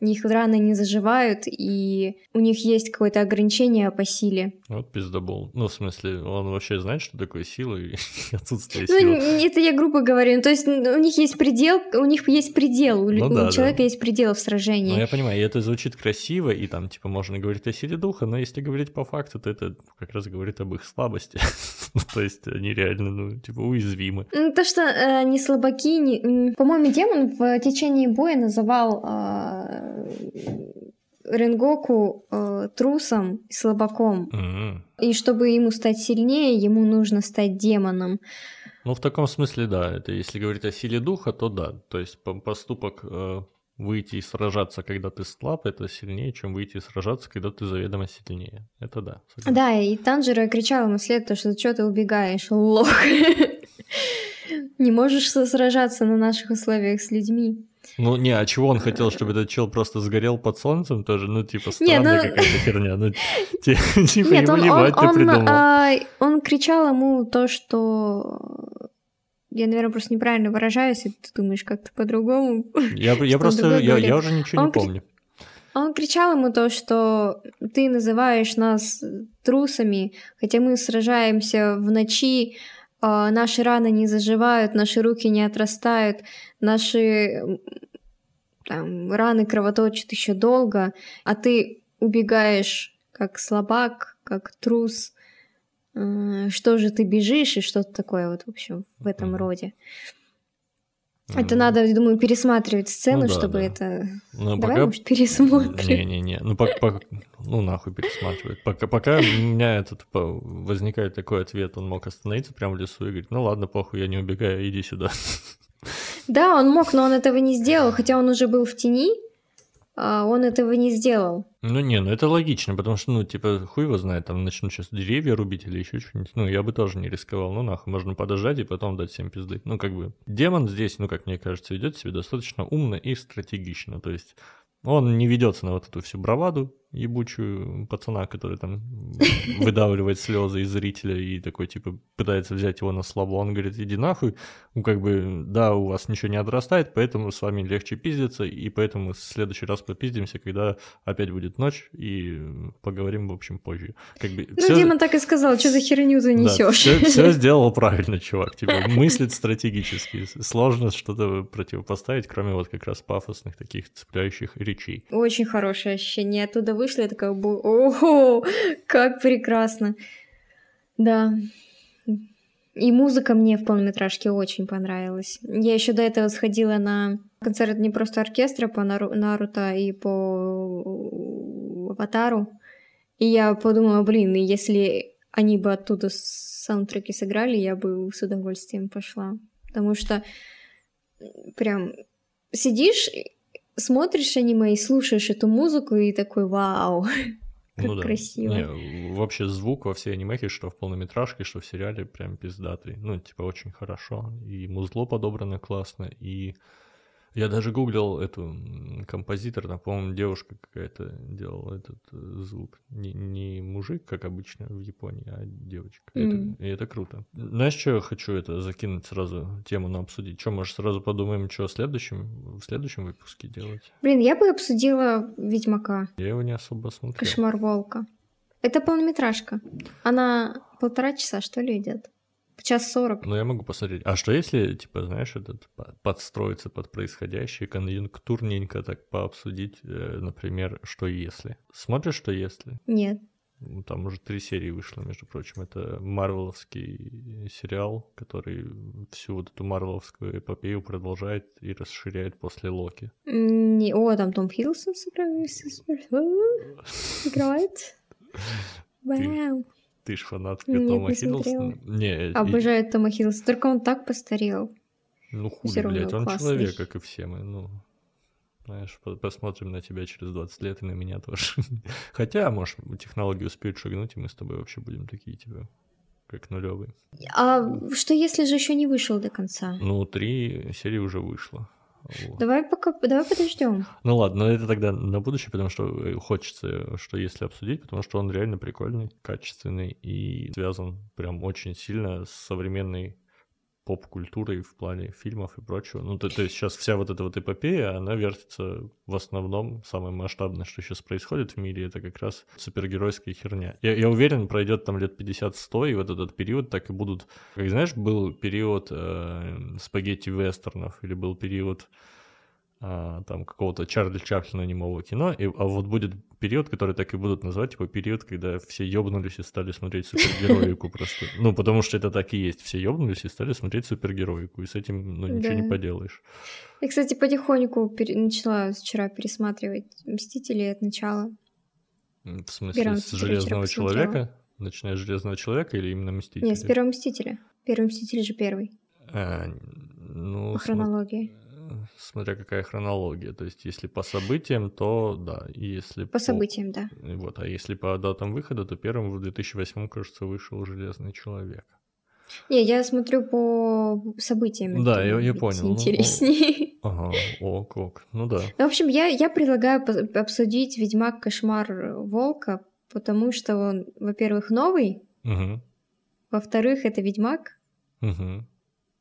их раны не заживают, и у них есть какое-то ограничение по силе. Вот пиздобол. Ну, в смысле, он вообще знает, что такое сила и отсутствие ну, силы? Ну, это я грубо говорю. Ну, то есть у них есть предел, у них есть предел, у, ну, да, у человека да. есть предел в сражении. Ну, я понимаю, и это звучит красиво, и там, типа, можно говорить о силе духа, но если говорить по факту, то это как раз говорит об их слабости. Ну, то есть они реально, ну, типа, уязвимы. То, что э, не слабаки, не... по-моему, демон в течение боя называл э, Ренгоку э, трусом и слабаком. Mm-hmm. И чтобы ему стать сильнее, ему нужно стать демоном. Ну, в таком смысле, да. Это если говорить о силе духа, то да. То есть поступок э, выйти и сражаться, когда ты слаб, это сильнее, чем выйти и сражаться, когда ты заведомо сильнее. Это да. Согласен. Да, и Танжера кричал ему вслед, то, что что ты убегаешь, лох. Не можешь сражаться на наших условиях с людьми. Ну, не, а чего он хотел, чтобы этот чел просто сгорел под солнцем тоже? Ну, типа, странная ну... какая-то херня. Ну, типа, Нет, он, он, ты придумал. А, он кричал ему то, что... Я, наверное, просто неправильно выражаюсь, и ты думаешь как-то по-другому. Я, я просто, я, я уже ничего он не помню. Он кричал ему то, что ты называешь нас трусами, хотя мы сражаемся в ночи, наши раны не заживают, наши руки не отрастают, наши там, раны кровоточат еще долго, а ты убегаешь как слабак, как трус. А, что же ты бежишь и что-то такое вот, в общем, в этом роде. Это надо, я думаю, пересматривать сцену, ну, да, чтобы да. это... Ну, Давай, пока... может, пересмотрим. Не-не-не, ну, пока, пока... ну нахуй пересматривать. Пока, пока у меня этот возникает такой ответ, он мог остановиться прямо в лесу и говорить, ну ладно, похуй, я не убегаю, иди сюда. Да, он мог, но он этого не сделал, хотя он уже был в тени, а он этого не сделал. Ну не, ну это логично, потому что, ну, типа, хуй его знает, там начнут сейчас деревья рубить или еще что-нибудь. Ну, я бы тоже не рисковал. Ну, нахуй, можно подождать и потом дать всем пизды. Ну, как бы, демон здесь, ну, как мне кажется, ведет себя достаточно умно и стратегично. То есть он не ведется на вот эту всю браваду, ебучую пацана, который там выдавливает слезы из зрителя и такой, типа, пытается взять его на слабо. Он говорит, иди нахуй. Ну, как бы, да, у вас ничего не отрастает, поэтому с вами легче пиздиться, и поэтому в следующий раз попиздимся, когда опять будет ночь, и поговорим, в общем, позже. Как бы, ну, всё... Дима так и сказал, что за херню ты несешь. Да, все, все сделал правильно, чувак. Типа, мыслит стратегически. Сложно что-то противопоставить, кроме вот как раз пафосных таких цепляющих речей. Очень хорошее ощущение. Оттуда вышла, я такая, о, как прекрасно. Да. И музыка мне в полнометражке очень понравилась. Я еще до этого сходила на концерт не просто оркестра по Наруто и по Аватару. И я подумала, блин, если они бы оттуда саундтреки сыграли, я бы с удовольствием пошла. Потому что прям сидишь смотришь аниме и слушаешь эту музыку и такой вау, как ну, да. красиво. Не, вообще звук во всей анимехе, что в полнометражке, что в сериале, прям пиздатый. Ну, типа, очень хорошо. И музло подобрано классно, и я даже гуглил эту композитор, по-моему, девушка какая-то делала этот э, звук. Не, не мужик, как обычно в Японии, а девочка. Mm. Это, и это круто. Знаешь, что я хочу это закинуть сразу тему на обсудить? Что, может, сразу подумаем, что в следующем, в следующем выпуске делать? Блин, я бы обсудила Ведьмака. Я его не особо смотрел. Кошмар волка. Это полнометражка. Она полтора часа, что ли, идет? Час сорок. Ну, я могу посмотреть. А что если, типа, знаешь, этот подстроиться под происходящее, конъюнктурненько так пообсудить, э, например, что если? Смотришь, что если? Нет. Ну, там уже три серии вышло, между прочим. Это марвеловский сериал, который всю вот эту марвеловскую эпопею продолжает и расширяет после Локи. Не, о, там Том Хиддлстон играет. Вау. Ты ж фанатка Нет, Тома Хиддлстона? Не, Обожаю и... Тома Хиддлстона, только он так постарел. Ну хули, блядь, он классный. человек, как и все мы, ну... Знаешь, посмотрим на тебя через 20 лет и на меня тоже. Хотя, может, технологии успеют шагнуть, и мы с тобой вообще будем такие, типа, как нулевые. А что если же еще не вышел до конца? Ну, три серии уже вышло. Давай пока, давай подождем. Ну ладно, но это тогда на будущее, потому что э, хочется, что если обсудить, потому что он реально прикольный, качественный и связан прям очень сильно с современной поп-культурой в плане фильмов и прочего. Ну, то, то есть сейчас вся вот эта вот эпопея, она вертится в основном, самое масштабное, что сейчас происходит в мире, это как раз супергеройская херня. Я, я уверен, пройдет там лет 50-100, и вот этот период так и будут... Как знаешь, был период э, спагетти-вестернов, или был период а, там какого-то Чарли Чаплина немого кино, и, а вот будет период, который так и будут называть, типа период, когда все ёбнулись и стали смотреть супергероику просто. Ну, потому что это так и есть, все ёбнулись и стали смотреть супергероику, и с этим, ну, ничего да. не поделаешь. Я, кстати, потихоньку пере- начала вчера пересматривать «Мстители» от начала. В смысле, Первым с «Железного человека»? Начиная с «Железного человека» или именно «Мстители»? Нет, с «Первого Мстителя». «Первый Мститель» же первый. А, ну, По хронологии. См смотря какая хронология. То есть, если по событиям, то да. И если по, по событиям, да. Вот, а если по датам выхода, то первым в 2008, кажется, вышел Железный человек. Не, я смотрю по событиям. Да, я, я понял. Ну, интереснее. Ну, ага, ок, ок. Ну да. Ну, в общем, я, я предлагаю обсудить Ведьмак Кошмар Волка, потому что он, во-первых, новый, угу. во-вторых, это Ведьмак. Угу.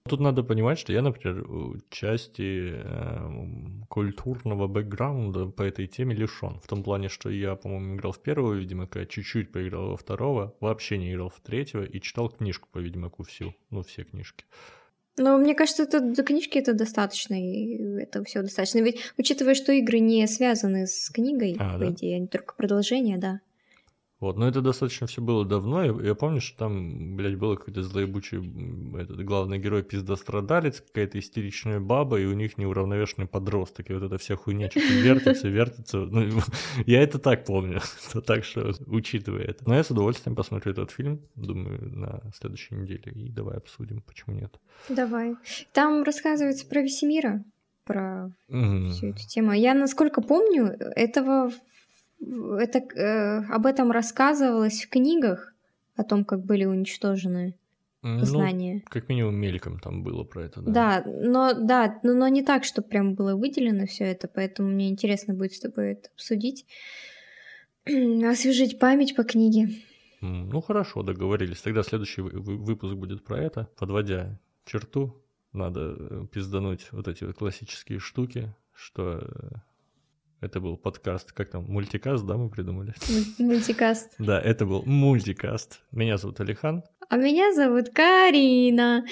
Тут надо понимать, что я, например, части э, культурного бэкграунда по этой теме лишен. В том плане, что я, по-моему, играл в первого Ведьмака, чуть-чуть поиграл во второго, вообще не играл в третьего и читал книжку по Ведьмаку всю, ну, все книжки. Но мне кажется, это до книжки это достаточно, и это все достаточно. Ведь учитывая, что игры не связаны с книгой, а, по да? идее, они только продолжение, да. Вот, но это достаточно все было давно. Я, я помню, что там, блядь, был какой-то злоебучий этот главный герой пиздострадалец, какая-то истеричная баба, и у них неуравновешенный подросток. И вот эта вся хуйня что-то вертится, вертится. Ну, я это так помню. так что, учитывая это. Но я с удовольствием посмотрю этот фильм, думаю, на следующей неделе. И давай обсудим, почему нет. Давай. Там рассказывается про Весемира, про угу. всю эту тему. Я, насколько помню, этого это, э, об этом рассказывалось в книгах, о том, как были уничтожены ну, знания. Как минимум мельком там было про это, да. Да, но да, но, но не так, что прям было выделено все это, поэтому мне интересно будет с тобой это обсудить, освежить память по книге. Ну хорошо, договорились. Тогда следующий выпуск будет про это. Подводя черту, надо э, пиздануть вот эти вот классические штуки, что э, это был подкаст, как там, мультикаст, да, мы придумали? Мультикаст. Да, это был мультикаст. Меня зовут Алихан. А меня зовут Карина.